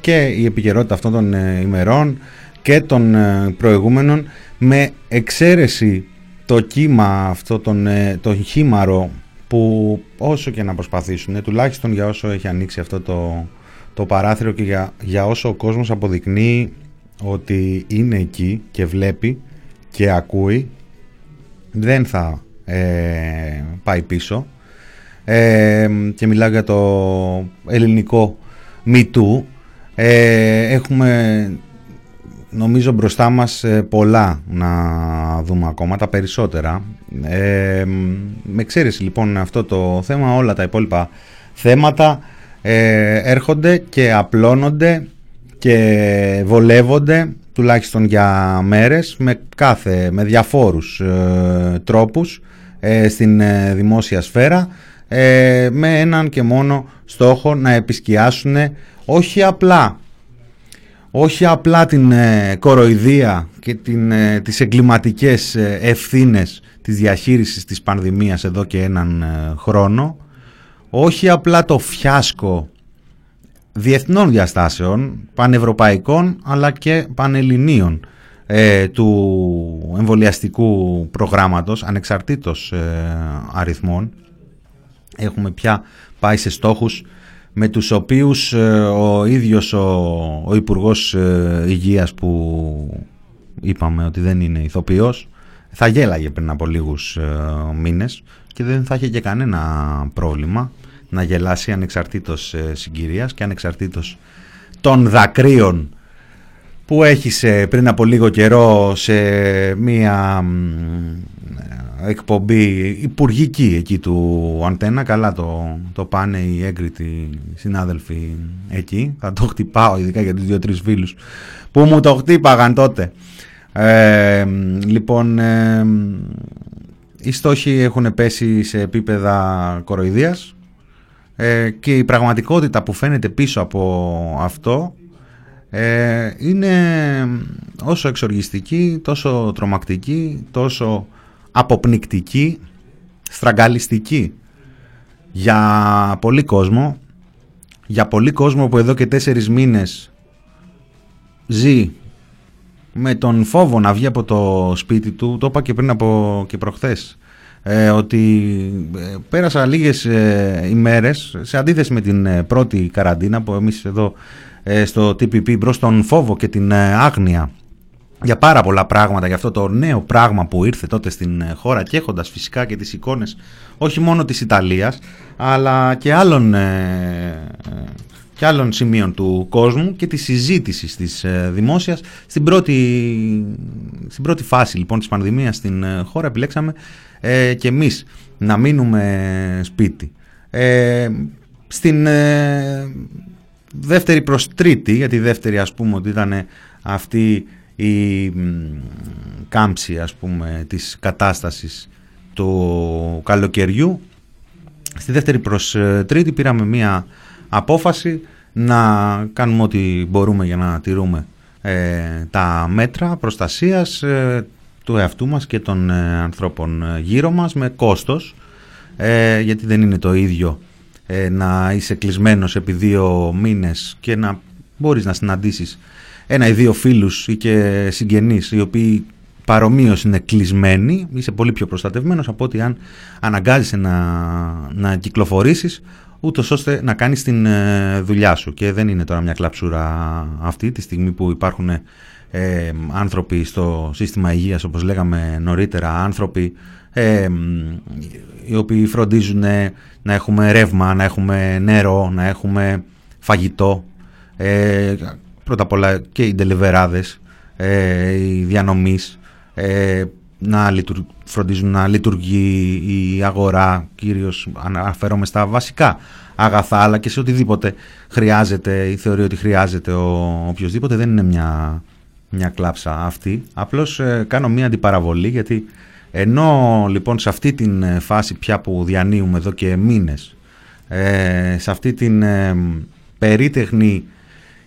και η επικαιρότητα αυτών των ε, ημερών και των ε, προηγούμενων με εξαίρεση το κύμα αυτό, τον, ε, το χήμαρο που όσο και να προσπαθήσουν, τουλάχιστον για όσο έχει ανοίξει αυτό το, το παράθυρο και για, για όσο ο κόσμος αποδεικνύει ότι είναι εκεί και βλέπει και ακούει, δεν θα ε, πάει πίσω. Ε, και μιλάω για το ελληνικό MeToo. Ε, έχουμε νομίζω μπροστά μας ε, πολλά να δούμε ακόμα, τα περισσότερα. Ε, με εξαίρεση λοιπόν αυτό το θέμα, όλα τα υπόλοιπα θέματα ε, έρχονται και απλώνονται και βολεύονται τουλάχιστον για μέρες με, κάθε, με διαφόρους ε, τρόπους ε, στην δημόσια σφαίρα με έναν και μόνο στόχο να επισκιάσουν όχι απλά όχι απλά την ε, κοροϊδία και την, ε, τις εγκληματικές ε, ευθύνες της διαχείρισης της πανδημίας εδώ και έναν ε, χρόνο, όχι απλά το φιάσκο διεθνών διαστάσεων, πανευρωπαϊκών αλλά και πανελληνίων του εμβολιαστικού προγράμματος ανεξαρτήτως αριθμών. Έχουμε πια πάει σε στόχους με τους οποίους ε, ο ίδιος ο, ο Υπουργός ε, Υγείας που είπαμε ότι δεν είναι ηθοποιός θα γέλαγε πριν από λίγους ε, μήνες και δεν θα είχε και κανένα πρόβλημα να γελάσει ανεξαρτήτως συγκυρίας και ανεξαρτήτως των δακρύων που έχει πριν από λίγο καιρό σε μία εκπομπή υπουργική εκεί του Αντένα. Καλά το, το πάνε οι έγκριτοι συνάδελφοι εκεί. Θα το χτυπάω ειδικά για τους δύο-τρεις φίλους που μου το χτύπαγαν τότε. Ε, λοιπόν, ε, οι στόχοι έχουν πέσει σε επίπεδα κοροϊδίας ε, και η πραγματικότητα που φαίνεται πίσω από αυτό ε, είναι όσο εξοργιστική, τόσο τρομακτική, τόσο αποπνικτική, στραγγαλιστική για πολύ κόσμο, για πολύ κόσμο που εδώ και τέσσερις μήνες ζει με τον φόβο να βγει από το σπίτι του, το είπα και πριν από και προχθές, ε, ότι ε, πέρασα λίγες ε, ημέρες σε αντίθεση με την ε, πρώτη καραντίνα που εμείς εδώ στο TPP μπρος τον φόβο και την άγνοια για πάρα πολλά πράγματα, για αυτό το νέο πράγμα που ήρθε τότε στην ε, χώρα και έχοντας φυσικά και τις εικόνες όχι μόνο της Ιταλίας αλλά και άλλων, ε, και άλλων σημείων του κόσμου και της συζήτησης της ε, δημόσιας στην πρώτη, στην πρώτη φάση λοιπόν της πανδημίας στην χώρα επιλέξαμε ε, και εμείς να μείνουμε σπίτι. στην δεύτερη προς τρίτη, γιατί η δεύτερη ας πούμε ότι ήταν αυτή η κάμψη ας πούμε της κατάστασης του καλοκαιριού. Στη δεύτερη προς ε, τρίτη πήραμε μία απόφαση να κάνουμε ό,τι μπορούμε για να τηρούμε ε, τα μέτρα προστασίας ε, του εαυτού μας και των ανθρώπων γύρω μας με κόστος γιατί δεν είναι το ίδιο να είσαι κλεισμένος επί δύο μήνες και να μπορείς να συναντήσεις ένα ή δύο φίλους ή και συγγενείς οι οποίοι παρομοίως είναι κλεισμένοι, είσαι πολύ πιο προστατευμένος από ότι αν αναγκάζεσαι να, να κυκλοφορήσεις ούτως ώστε να κάνεις την ε, δουλειά σου. Και δεν είναι τώρα μια κλαψούρα αυτή τη στιγμή που υπάρχουν ε, άνθρωποι στο σύστημα υγείας όπως λέγαμε νωρίτερα άνθρωποι ε, οι οποίοι φροντίζουν να έχουμε ρεύμα, να έχουμε νερό, να έχουμε φαγητό ε, πρώτα απ' όλα και οι ντελεβεράδες, ε, οι διανομής, ε, να φροντίζουν να λειτουργεί η αγορά, κυρίως αναφέρομαι στα βασικά αγαθά, αλλά και σε οτιδήποτε χρειάζεται ή θεωρεί ότι χρειάζεται ο οποιοδήποτε, δεν είναι μια, μια κλάψα αυτή. Απλώς ε, κάνω μια αντιπαραβολή, γιατί ενώ λοιπόν σε αυτή την φάση πια που διανύουμε εδώ και μήνες ε, σε αυτή την ε, περίτεχνη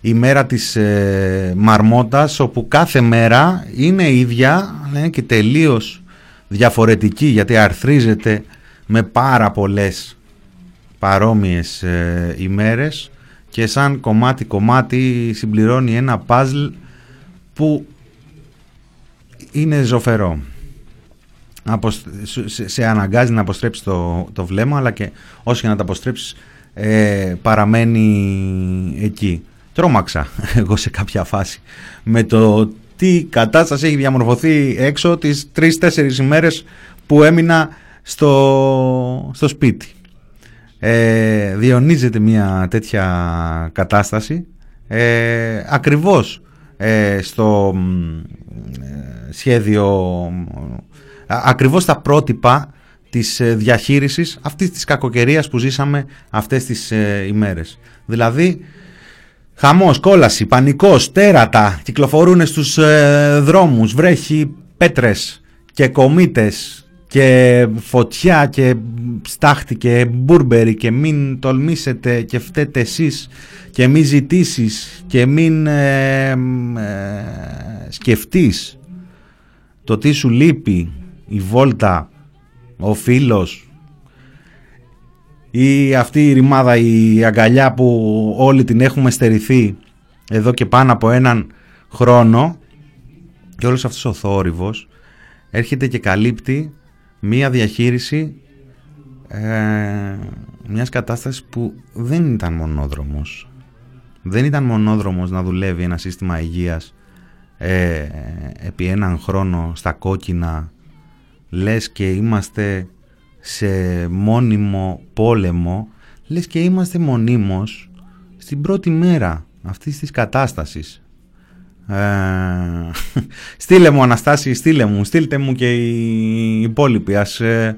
ημέρα της ε, Μαρμότας όπου κάθε μέρα είναι ίδια ναι, και τελείως διαφορετική γιατί αρθρίζεται με πάρα πολλές παρόμοιες ε, ημέρες και σαν κομμάτι κομμάτι συμπληρώνει ένα παζλ που είναι ζωφερό. Αποσ- σε, σε αναγκάζει να αποστρέψεις το, το βλέμμα αλλά και όσο και να τα αποστρέψεις ε, παραμένει εκεί. Τρόμαξα εγώ σε κάποια φάση με το τι κατάσταση έχει διαμορφωθεί έξω τις τρεις-τέσσερις ημέρες που έμεινα στο, στο σπίτι. Ε, διονύζεται μια τέτοια κατάσταση ε, ακριβώς ε, στο μ, ε, σχέδιο α- ακριβώς τα πρότυπα της ε, διαχείρισης αυτής της κακοκαιρίας που ζήσαμε αυτές τις ε, ημέρες. Δηλαδή χαμός, κόλαση, πανικός, τέρατα κυκλοφορούν στους ε, δρόμους, βρέχει πέτρες και κομίτες και φωτιά και στάχτη και μπουρμπερι και μην τολμήσετε και φταίτε εσείς και μην ζητήσεις και μην ε, ε, σκεφτείς το τι σου λείπει η βόλτα, ο φίλος ή αυτή η ρημάδα, η αγκαλιά που όλοι την έχουμε στερηθεί εδώ και πάνω από έναν χρόνο και όλος αυτός ο θόρυβος έρχεται και καλύπτει μία διαχείριση ε, μιας κατάστασης που δεν ήταν μονόδρομος. Δεν ήταν μονόδρομος να δουλεύει ένα σύστημα υγείας ε, επί έναν χρόνο στα κόκκινα λες και είμαστε σε μόνιμο πόλεμο λες και είμαστε μονίμως στην πρώτη μέρα αυτής της κατάστασης ε, στείλε μου Αναστάση, στείλε μου, στείλτε μου και οι υπόλοιποι. Ας, ε,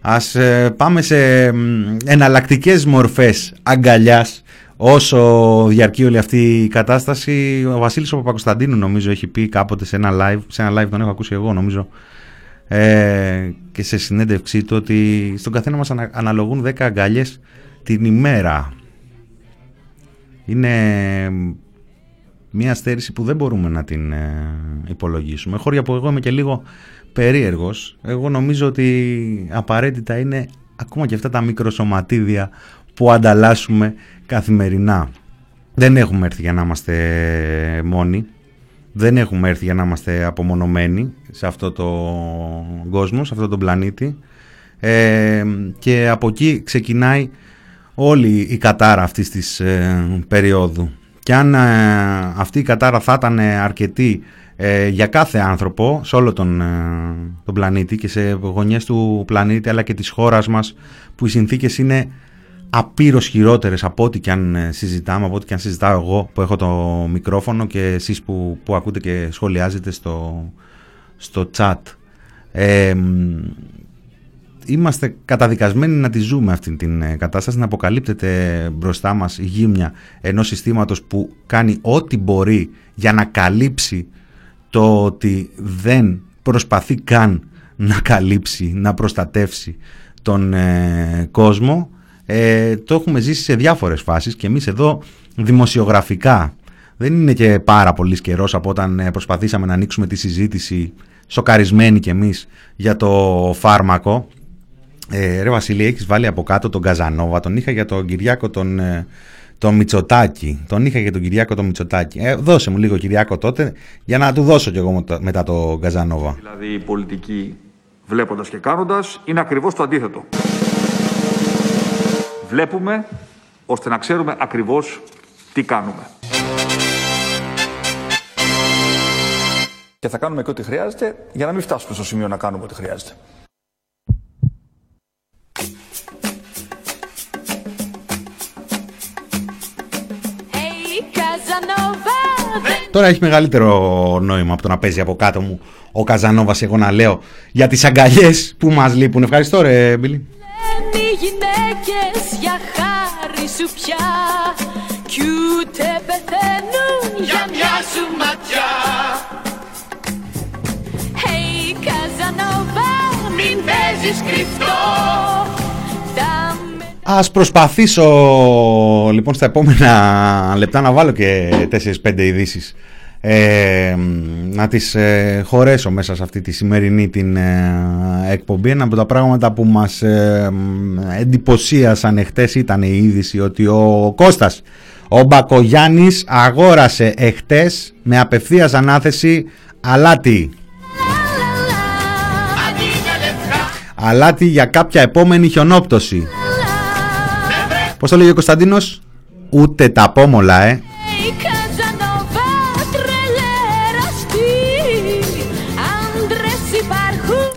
ας ε, πάμε σε μ, εναλλακτικές μορφές αγκαλιάς όσο διαρκεί όλη αυτή η κατάσταση. Ο Βασίλης ο Παπακοσταντίνου νομίζω έχει πει κάποτε σε ένα live, σε ένα live τον έχω ακούσει εγώ νομίζω ε, και σε συνέντευξή του ότι στον καθένα μας ανα- αναλογούν 10 αγκαλιές την ημέρα. Είναι μια στέρηση που δεν μπορούμε να την ε, υπολογίσουμε. Χώρια που εγώ είμαι και λίγο περίεργος, εγώ νομίζω ότι απαραίτητα είναι ακόμα και αυτά τα μικροσωματίδια που ανταλλάσσουμε καθημερινά. Δεν έχουμε έρθει για να είμαστε μόνοι, δεν έχουμε έρθει για να είμαστε απομονωμένοι σε αυτό το κόσμο, σε αυτό τον πλανήτη ε, και από εκεί ξεκινάει όλη η κατάρα αυτής της ε, περίοδου. Και αν ε, αυτή η κατάρα θα ήταν αρκετή ε, για κάθε άνθρωπο σε όλο τον, ε, τον πλανήτη και σε γωνιές του πλανήτη αλλά και της χώρας μας που οι συνθήκες είναι απείρως χειρότερες από ό,τι και αν ε, συζητάμε, από ό,τι και αν συζητάω εγώ που έχω το μικρόφωνο και εσείς που, που ακούτε και σχολιάζετε στο, στο chat. Ε, μ, είμαστε καταδικασμένοι να τη ζούμε αυτή την ε, κατάσταση, να αποκαλύπτεται μπροστά μας η γύμνια ενός συστήματος που κάνει ό,τι μπορεί για να καλύψει το ότι δεν προσπαθεί καν να καλύψει, να προστατεύσει τον ε, κόσμο. Ε, το έχουμε ζήσει σε διάφορες φάσεις και εμείς εδώ δημοσιογραφικά δεν είναι και πάρα πολύς καιρός από όταν ε, προσπαθήσαμε να ανοίξουμε τη συζήτηση σοκαρισμένοι κι εμείς για το φάρμακο ε, ρε Βασίλη, έχεις βάλει από κάτω τον Καζανόβα, τον είχα για τον Κυριάκο τον, ε, τον Μητσοτάκη. Τον είχα για τον Κυριάκο τον Μητσοτάκη. Ε, δώσε μου λίγο Κυριάκο τότε για να του δώσω κι εγώ μετά- μετά τον Καζανόβα. Δηλαδή η πολιτική βλέποντας και κάνοντας είναι ακριβώς το αντίθετο. Βλέπουμε ώστε να ξέρουμε ακριβώς τι κάνουμε. Και θα κάνουμε και ό,τι χρειάζεται για να μην φτάσουμε στο σημείο να κάνουμε ό,τι χρειάζεται. Τώρα έχει μεγαλύτερο νόημα από το να παίζει από κάτω μου ο Καζανόβας εγώ να λέω για τις αγκαλιές που μας λείπουν. Ευχαριστώ ρε Μπίλη. Οι γυναίκες για χάρη σου πια παίζεις κρυφτό. Τα Ας προσπαθήσω λοιπόν στα επόμενα λεπτά να βάλω και 4-5 ειδήσεις. Ε, να τις ε, χωρέσω μέσα σε αυτή τη σημερινή την ε, εκπομπή. Ένα από τα πράγματα που μας ε, εντυπωσίασαν εχθές ήταν η είδηση ότι ο Κώστας ο Μπακογιάννης αγόρασε εχθές με απευθείας ανάθεση αλάτι αλάτι για κάποια επόμενη χιονόπτωση. Πώς το λέγει ο Κωνσταντίνος; Ούτε τα πόμολα ε.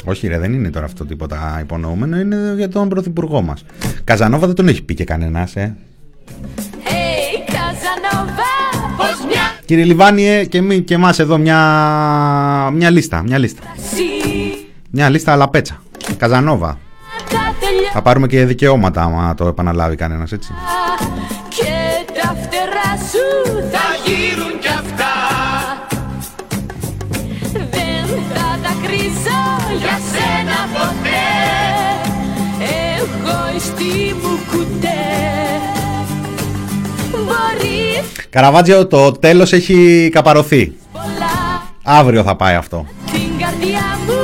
Όχι ρε δεν είναι τώρα αυτό τίποτα υπονοούμενο. Είναι για τον πρωθυπουργό μας. Καζανόβα δεν τον έχει πει και κανένας ε. Κύριε Λιβάνιε και, εμείς, και εμάς εδώ μια, μια λίστα Μια λίστα. Μια λίστα αλλά πέτσα Καζανόβα. Θα πάρουμε και δικαιώματα άμα το επαναλάβει κανένας έτσι. Και τα φτερά σου θα γύρουν κι αυτά. Δεν θα τα κρίζω για σένα ποτέ. Εγωιστή μου κουτέ. Μπορεί Καραβάτζιο το τέλος έχει καπαρωθεί. Αύριο θα πάει αυτό. Την καρδιά μου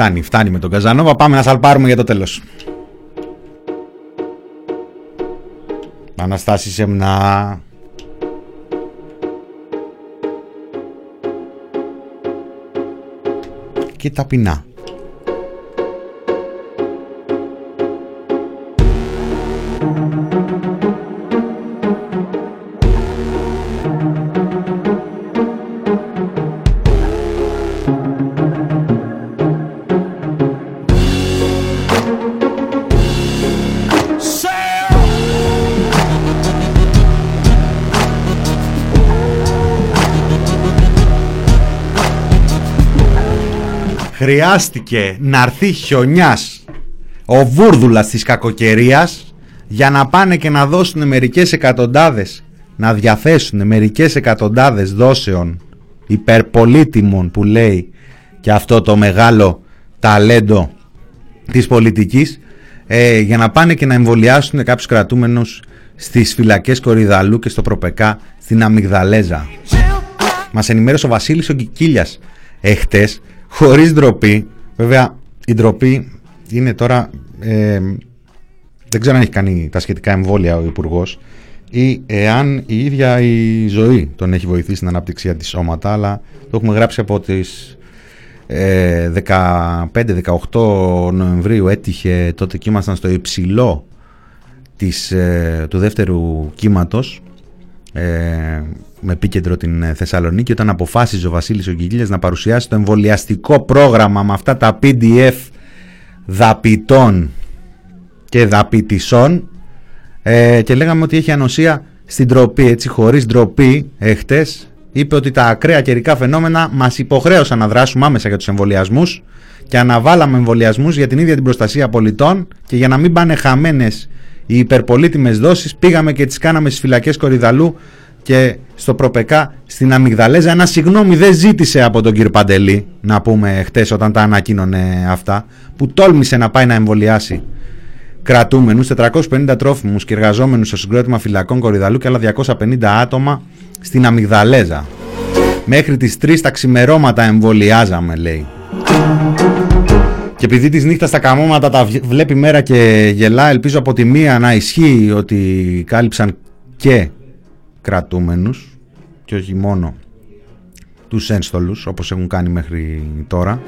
Φτάνει, φτάνει με τον Καζανόβα Πάμε να σαλπάρουμε για το τέλος. Αναστάσης Σεμνά Και ταπεινά Χρειάστηκε να έρθει χιονιάς ο βούρδουλας της κακοκαιρίας για να πάνε και να δώσουν μερικές εκατοντάδες να διαθέσουν μερικές εκατοντάδες δόσεων υπερπολίτιμων που λέει και αυτό το μεγάλο ταλέντο της πολιτικής ε, για να πάνε και να εμβολιάσουν κάποιους κρατούμενους στις φυλακές Κορυδαλού και στο Προπεκά στην Αμυγδαλέζα. Μας ενημέρωσε ο Βασίλης ο Κικίλιας εχθές χωρίς ντροπή. Βέβαια η ντροπή είναι τώρα... ε, δεν ξέρω αν έχει κάνει τα σχετικά εμβόλια ο Υπουργός ή εάν η ίδια η ζωή τον έχει βοηθήσει στην ανάπτυξη αντισώματα, αλλά το έχουμε γράψει από τις ε, 15-18 Νοεμβρίου έτυχε τότε και ήμασταν στο υψηλό της, ε, του δεύτερου κύματος ε, με επίκεντρο την ε, Θεσσαλονίκη όταν αποφάσιζε ο Βασίλης Ογγιλίας να παρουσιάσει το εμβολιαστικό πρόγραμμα με αυτά τα PDF δαπητών και δαπητισών ε, και λέγαμε ότι έχει ανοσία στην τροπή, έτσι χωρίς ντροπή έχτες είπε ότι τα ακραία καιρικά φαινόμενα μας υποχρέωσαν να δράσουμε άμεσα για τους εμβολιασμούς και αναβάλαμε εμβολιασμούς για την ίδια την προστασία πολιτών και για να μην πάνε χαμένες οι υπερπολίτιμες δόσεις πήγαμε και τις κάναμε στις φυλακές Κορυδαλού και στο Προπεκά στην Αμυγδαλέζα. Ένα συγγνώμη δεν ζήτησε από τον κύριο Παντελή να πούμε χτες όταν τα ανακοίνωνε αυτά που τόλμησε να πάει να εμβολιάσει κρατούμενους 450 τρόφιμους και εργαζόμενους στο συγκρότημα φυλακών Κορυδαλού και άλλα 250 άτομα στην Αμυγδαλέζα. Μέχρι τις 3 τα ξημερώματα εμβολιάζαμε λέει και επειδή τη νύχτας τα καμώματα τα βγ- βλέπει μέρα και γελά, ελπίζω από τη μία να ισχύει ότι κάλυψαν και κρατούμενους και όχι μόνο τους ένστολους όπως έχουν κάνει μέχρι τώρα.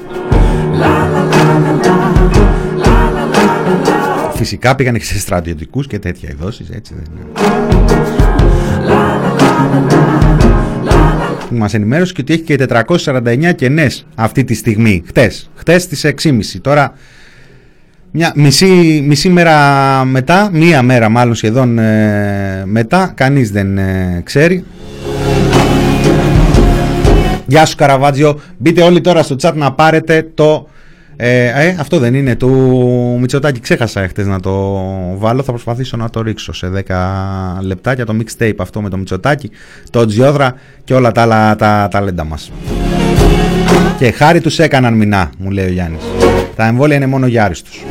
Φυσικά πήγανε και σε στρατιωτικούς και τέτοια οι δόσεις, έτσι δεν είναι. Μας ενημέρωσε και ότι έχει και 449 κενές αυτή τη στιγμή, χτες, χτες στις 6.30. Τώρα μια μισή, μισή μέρα μετά, μία μέρα μάλλον σχεδόν ε, μετά, κανείς δεν ε, ξέρει. Γεια σου Καραβάτζιο. Μπείτε όλοι τώρα στο chat να πάρετε το... Ε, ε, αυτό δεν είναι του Μητσοτάκη. Ξέχασα χτες να το βάλω. Θα προσπαθήσω να το ρίξω σε 10 λεπτάκια. Το mixtape αυτό με το Μητσοτάκη, το Τζιόδρα και όλα τα άλλα τα ταλέντα μας. Και χάρη τους έκαναν μηνά, μου λέει ο Γιάννης. Τα εμβόλια είναι μόνο για άριστους.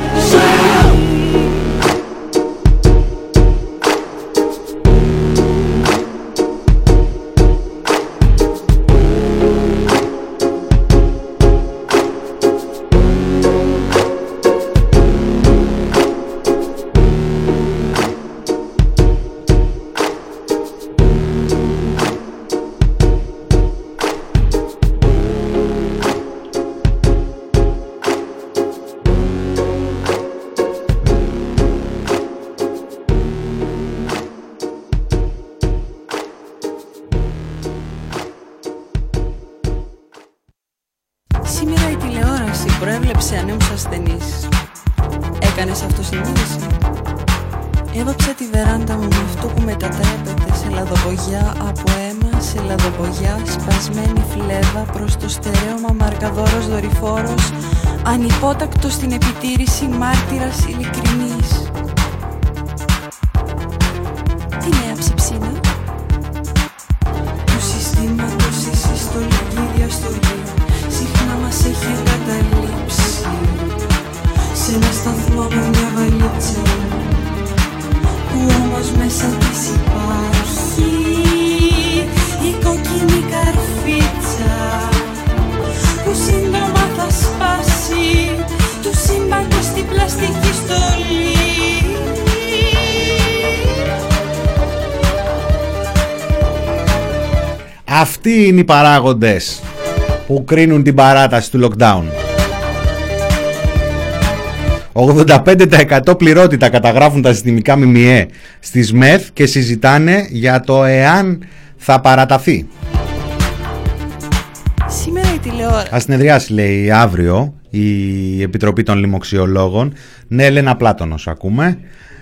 Προέβλεψε ανέμους ασθενείς. Έκανες αυτοσυνείδηση. Έβαψα τη βεράντα μου με αυτό που μετατρέπεται σε λαδοπογιά από αίμα, σε λαδοπογιά σπασμένη φλέβα προς το στερέωμα μαρκαδόρος δορυφόρος, ανυπότακτο στην επιτήρηση μάρτυρας ειλικρινής. Αυτοί είναι οι παράγοντες που κρίνουν την παράταση του lockdown. 85% πληρότητα καταγράφουν τα συστημικά ΜΜΕ στις ΜΕΘ και συζητάνε για το εάν θα παραταθεί. Σήμερα η τηλεόραση Θα συνεδριάσει λέει αύριο η Επιτροπή των Λοιμοξιολόγων. Ναι, Έλενα Πλάτωνος ακούμε.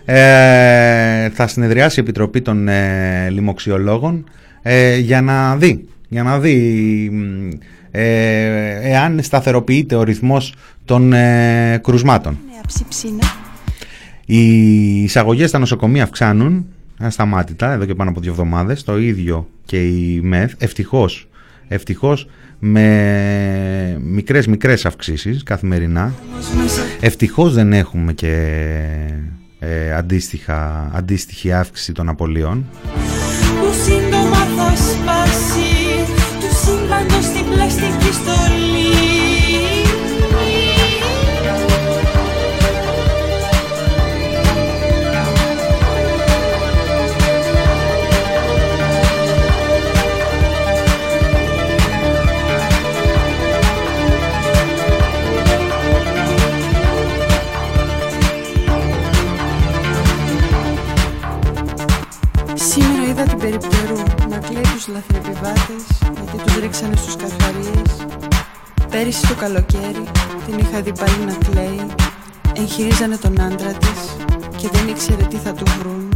Ε, θα συνεδριάσει η Επιτροπή των ε, Λοιμοξιολόγων ε, για να δει, για να δει μ, ε, εάν σταθεροποιείται ο ρυθμός των ε, κρουσμάτων. νέα ψιψίνα Οι εισαγωγές στα νοσοκομεία αυξάνουν ασταμάτητα εδώ και πάνω από δύο εβδομάδες. Το ίδιο και η ΜΕΘ. Ευτυχώς ευτυχώς, με μικρές μικρές αυξήσεις καθημερινά. Ευτυχώς δεν έχουμε και ε, αντίστοιχα, αντίστοιχη αύξηση των απολειών. Που σύντομα θα σπάσει του σύμπαντος στην πλαστική στολή γιατί τους ρίξανε στους καρχαρίες. Πέρυσι το καλοκαίρι την είχα δει πάλι να κλαίει. Εγχειρίζανε τον άντρα της και δεν ήξερε τι θα του βρουν.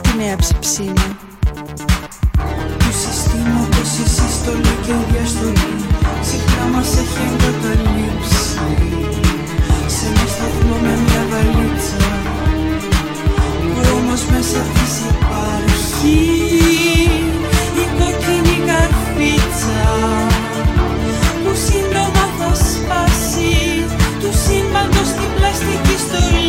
Τι νέα ψιψίνα. Του συστήματος η σύστολη και η διαστολή συχνά μας έχει εγκαταλείψει. Σε ένα σταθμό με μια βαλίτσα που όμως μέσα της υπάρχει η κόκκινη καρφίτσα που σύντομα θα σπάσει του σύμπαντος στην πλαστική στολή.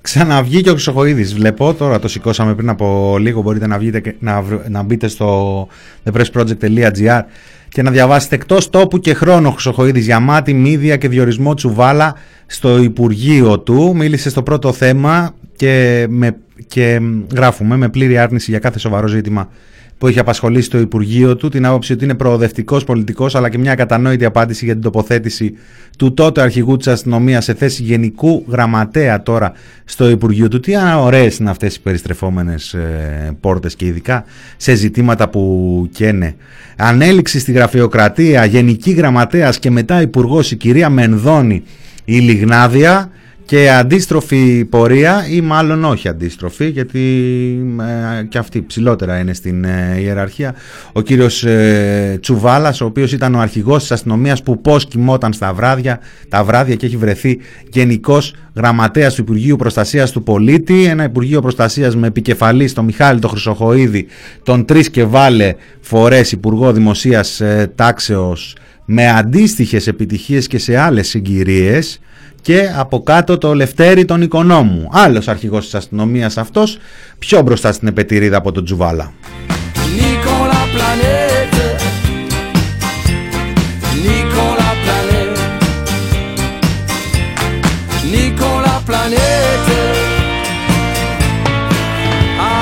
Ξαναβγήκε ο Χρυσοχοίδης. Βλέπω, τώρα το σηκώσαμε πριν από λίγο, μπορείτε να, βγείτε και, να, βρ- να μπείτε στο thepressproject.gr και να διαβάσετε εκτός τόπου και χρόνου ο Χρυσοχοίδης για μάτι, μύδια και διορισμό Τσουβάλα στο Υπουργείο του. Μίλησε στο πρώτο θέμα και, με, και μ, γράφουμε με πλήρη άρνηση για κάθε σοβαρό ζήτημα που έχει απασχολήσει το Υπουργείο του, την άποψη ότι είναι προοδευτικός πολιτικός, αλλά και μια κατανόητη απάντηση για την τοποθέτηση του τότε αρχηγού της αστυνομίας σε θέση γενικού γραμματέα τώρα στο Υπουργείο του. Τι ωραίες είναι αυτές οι περιστρεφόμενες ε, πόρτες και ειδικά σε ζητήματα που καίνε. Ανέληξη στη γραφειοκρατία, γενική γραμματέας και μετά υπουργός η κυρία Μενδώνη η Λιγνάδια και αντίστροφη πορεία ή μάλλον όχι αντίστροφη γιατί ε, και αυτή ψηλότερα είναι στην ε, ιεραρχία. Ο κύριος ε, Τσουβάλας ο οποίος ήταν ο αρχηγός της αστυνομίας που πώς κοιμόταν στα βράδια τα βράδια και έχει βρεθεί γενικός γραμματέας του Υπουργείου Προστασίας του Πολίτη ένα Υπουργείο Προστασίας με επικεφαλή στο Μιχάλη το Χρυσοχοίδη τον τρεις και βάλε φορές Υπουργό Δημοσίας ε, Τάξεως με αντίστοιχες επιτυχίες και σε άλλες συγκυρίες και από κάτω το Λευτέρη τον Οικονόμου. Άλλος αρχηγός της αστυνομίας αυτός, πιο μπροστά στην επετηρίδα από τον Τζουβάλα. Niquons la planète. Niquons la planète. Niquons la planète.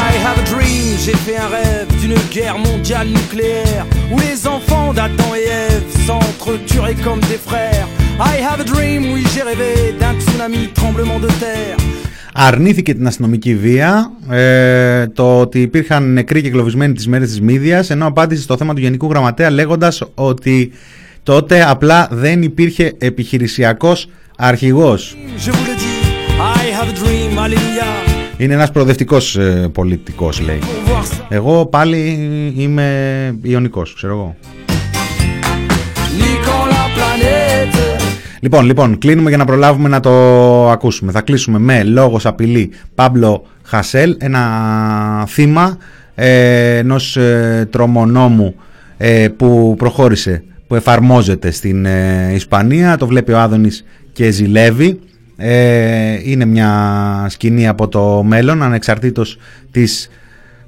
I have a dream, j'ai fait un rêve d'une guerre mondiale nucléaire où les enfants d'Adam et Ève s'entretueraient comme des frères. I have a dream, oui j'ai rêvé d'un tsunami, tremblement de terre. Αρνήθηκε την αστυνομική βία, ε, το ότι υπήρχαν νεκροί και εγκλωβισμένοι τις μέρες της Μύδιας, ενώ απάντησε στο θέμα του Γενικού Γραμματέα λέγοντας ότι τότε απλά δεν υπήρχε επιχειρησιακός αρχηγός. Je vous le dis, I have a dream, alléluia. Είναι ένας προοδευτικός ε, πολιτικός λέει. Εγώ πάλι είμαι ιονικός, ξέρω εγώ. Λοιπόν, λοιπόν, κλείνουμε για να προλάβουμε να το ακούσουμε. Θα κλείσουμε με λόγος απειλή Πάμπλο Χασέλ, ένα θύμα ε, ενός ε, τρομονόμου ε, που προχώρησε, που εφαρμόζεται στην ε, Ισπανία. Το βλέπει ο Άδωνης και ζηλεύει. Ε, είναι μια σκηνή από το μέλλον, ανεξαρτήτως της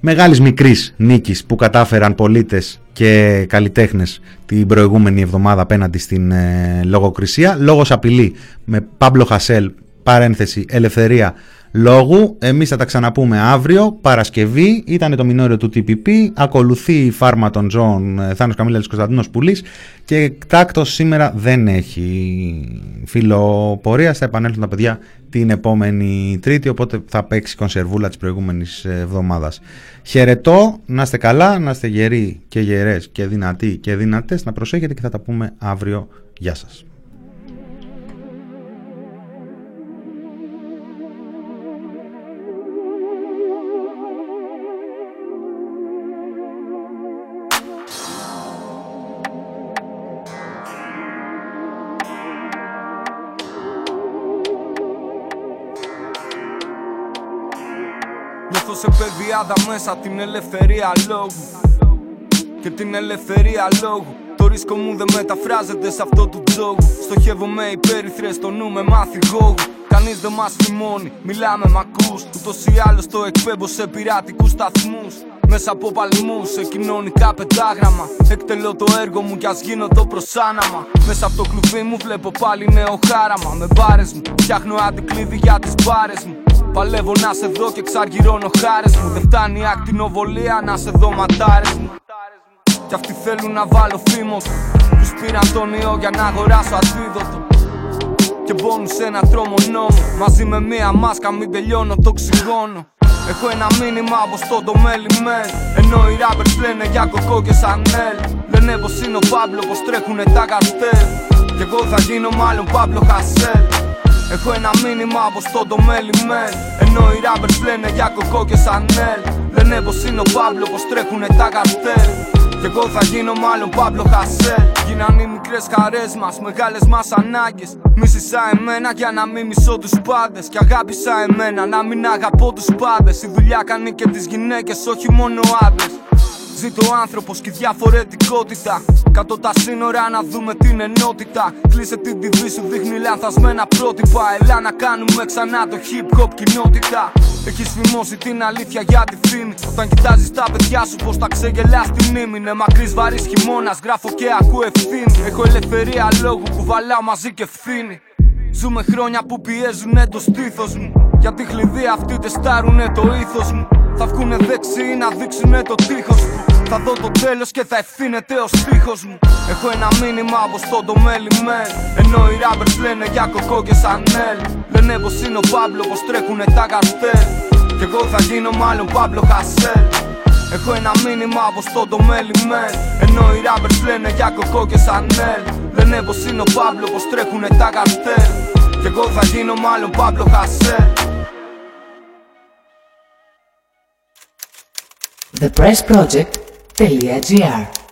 μεγάλης μικρής νίκης που κατάφεραν πολίτες και καλλιτέχνες την προηγούμενη εβδομάδα απέναντι στην ε, λογοκρισία. Λόγος απειλή με Πάμπλο Χασέλ, παρένθεση ελευθερία λόγου. Εμείς θα τα ξαναπούμε αύριο, Παρασκευή, ήταν το μινόριο του TPP, ακολουθεί η φάρμα των ζώων ε, Θάνος Καμίλαλης Κωνσταντίνος Πουλής και εκτάκτος σήμερα δεν έχει φιλοπορία, θα επανέλθουν τα παιδιά την επόμενη Τρίτη, οπότε θα παίξει κονσερβούλα της προηγούμενης εβδομάδας. Χαιρετώ, να είστε καλά, να είστε γεροί και γερές και δυνατοί και δυνατές, να προσέχετε και θα τα πούμε αύριο. Γεια σας. Παιδιάδα μέσα την ελευθερία λόγου. Και την ελευθερία λόγου. Το ρίσκο μου δεν μεταφράζεται σε αυτό του τζόγου. Στοχεύω με υπέρυθρες, το νου με μάθη γόγου Κανείς δεν μας θυμώνει, μιλάμε μ' ακούς. Ούτως ή άλλως το εκπέμπω σε πειρατικούς σταθμούς. Μέσα από παλμούς σε κοινωνικά πετάγραμμα Εκτελώ το έργο μου κι ας γίνω το προσάναμα. Μέσα από το κλουβί μου βλέπω πάλι νέο χάραμα. Με μπάρες μου φτιάχνω αντικλείδι για τις μπάρες μου Παλεύω να σε δω και εξαργυρώνω χάρες μου. Δεν φτάνει η ακτινοβολία να σε δω ματάρες μου. Κι αυτοί θέλουν να βάλω φήμο τους. Τους πήραν τον ιό για να αγοράσω αντίδοτο. Και μπώνουν σε ένα τρόμο νόμο. Μαζί με μία μάσκα μην τελειώνω το ξυγώνω Έχω ένα μήνυμα από στο το μέλι-μέλ Ενώ οι rappers λένε για κοκό και σανέλ. Λένε πως είναι ο Παύλο πως τρέχουνε τα καρτέλ. Κι εγώ θα γίνω μάλλον Παύλο Χασέλ Έχω ένα μήνυμα από στο το μέλι-μέλ Ενώ οι rappers λένε για κοκό και σανέλ. Λένε πως είναι ο Παύλο πως τρέχουνε τα καρτέλ. Κι εγώ θα γίνω μάλλον Παύλο Χασέλ. Γίναν οι μικρές χαρές μας, μεγάλες μας ανάγκες. Μίσησα εμένα για να μην μισώ τους πάντες. Και αγάπησα εμένα να μην αγαπώ τους πάντες. Η δουλειά κάνει και τις γυναίκες, όχι μόνο άντρες Ζήτω άνθρωπος και διαφορετικότητα. Κάτω τα σύνορα να δούμε την ενότητα. Κλείσε την TV σου, δείχνει λανθασμένα πρότυπα. Ελά να κάνουμε ξανά το hip hop κοινότητα. Έχεις φημώσει την αλήθεια για τη φήμη. Όταν κοιτάζεις τα παιδιά σου, πώς τα ξεγελάς στη μνήμη. Είναι μακρύς βαρύς χειμώνας, γράφω και ακούω ευθύνη. Έχω ελευθερία λόγου, κουβαλάω μαζί και ευθύνη. Ζούμε χρόνια που πιέζουνε το στήθος μου Για τη χλειδί αυτοί τεστάρουνε το ήθος μου Θα βγουνε δεξιοί να δείξουνε το τείχος του Θα δω το τέλος και θα ευθύνεται ο στίχος μου. Έχω ένα μήνυμα από στο το μέλι-μέλ Ενώ οι rappers λένε για κοκό και σανέλ Λένε πως είναι ο Παύλο πως τρέχουνε τα καρτέλ. Κι εγώ θα γίνω μάλλον Παύλο Χασέλ. Έχω ένα μήνυμα από στο το μέλι-μέλ Ενώ οι rappers λένε για κοκό και σανέλ Λένε πως είναι ο Παύλο πως τρέχουνε τα καρτέλ. Κι Κι εγώ θα γίνω μάλλον Παύλο Χασέ thepressproject.gr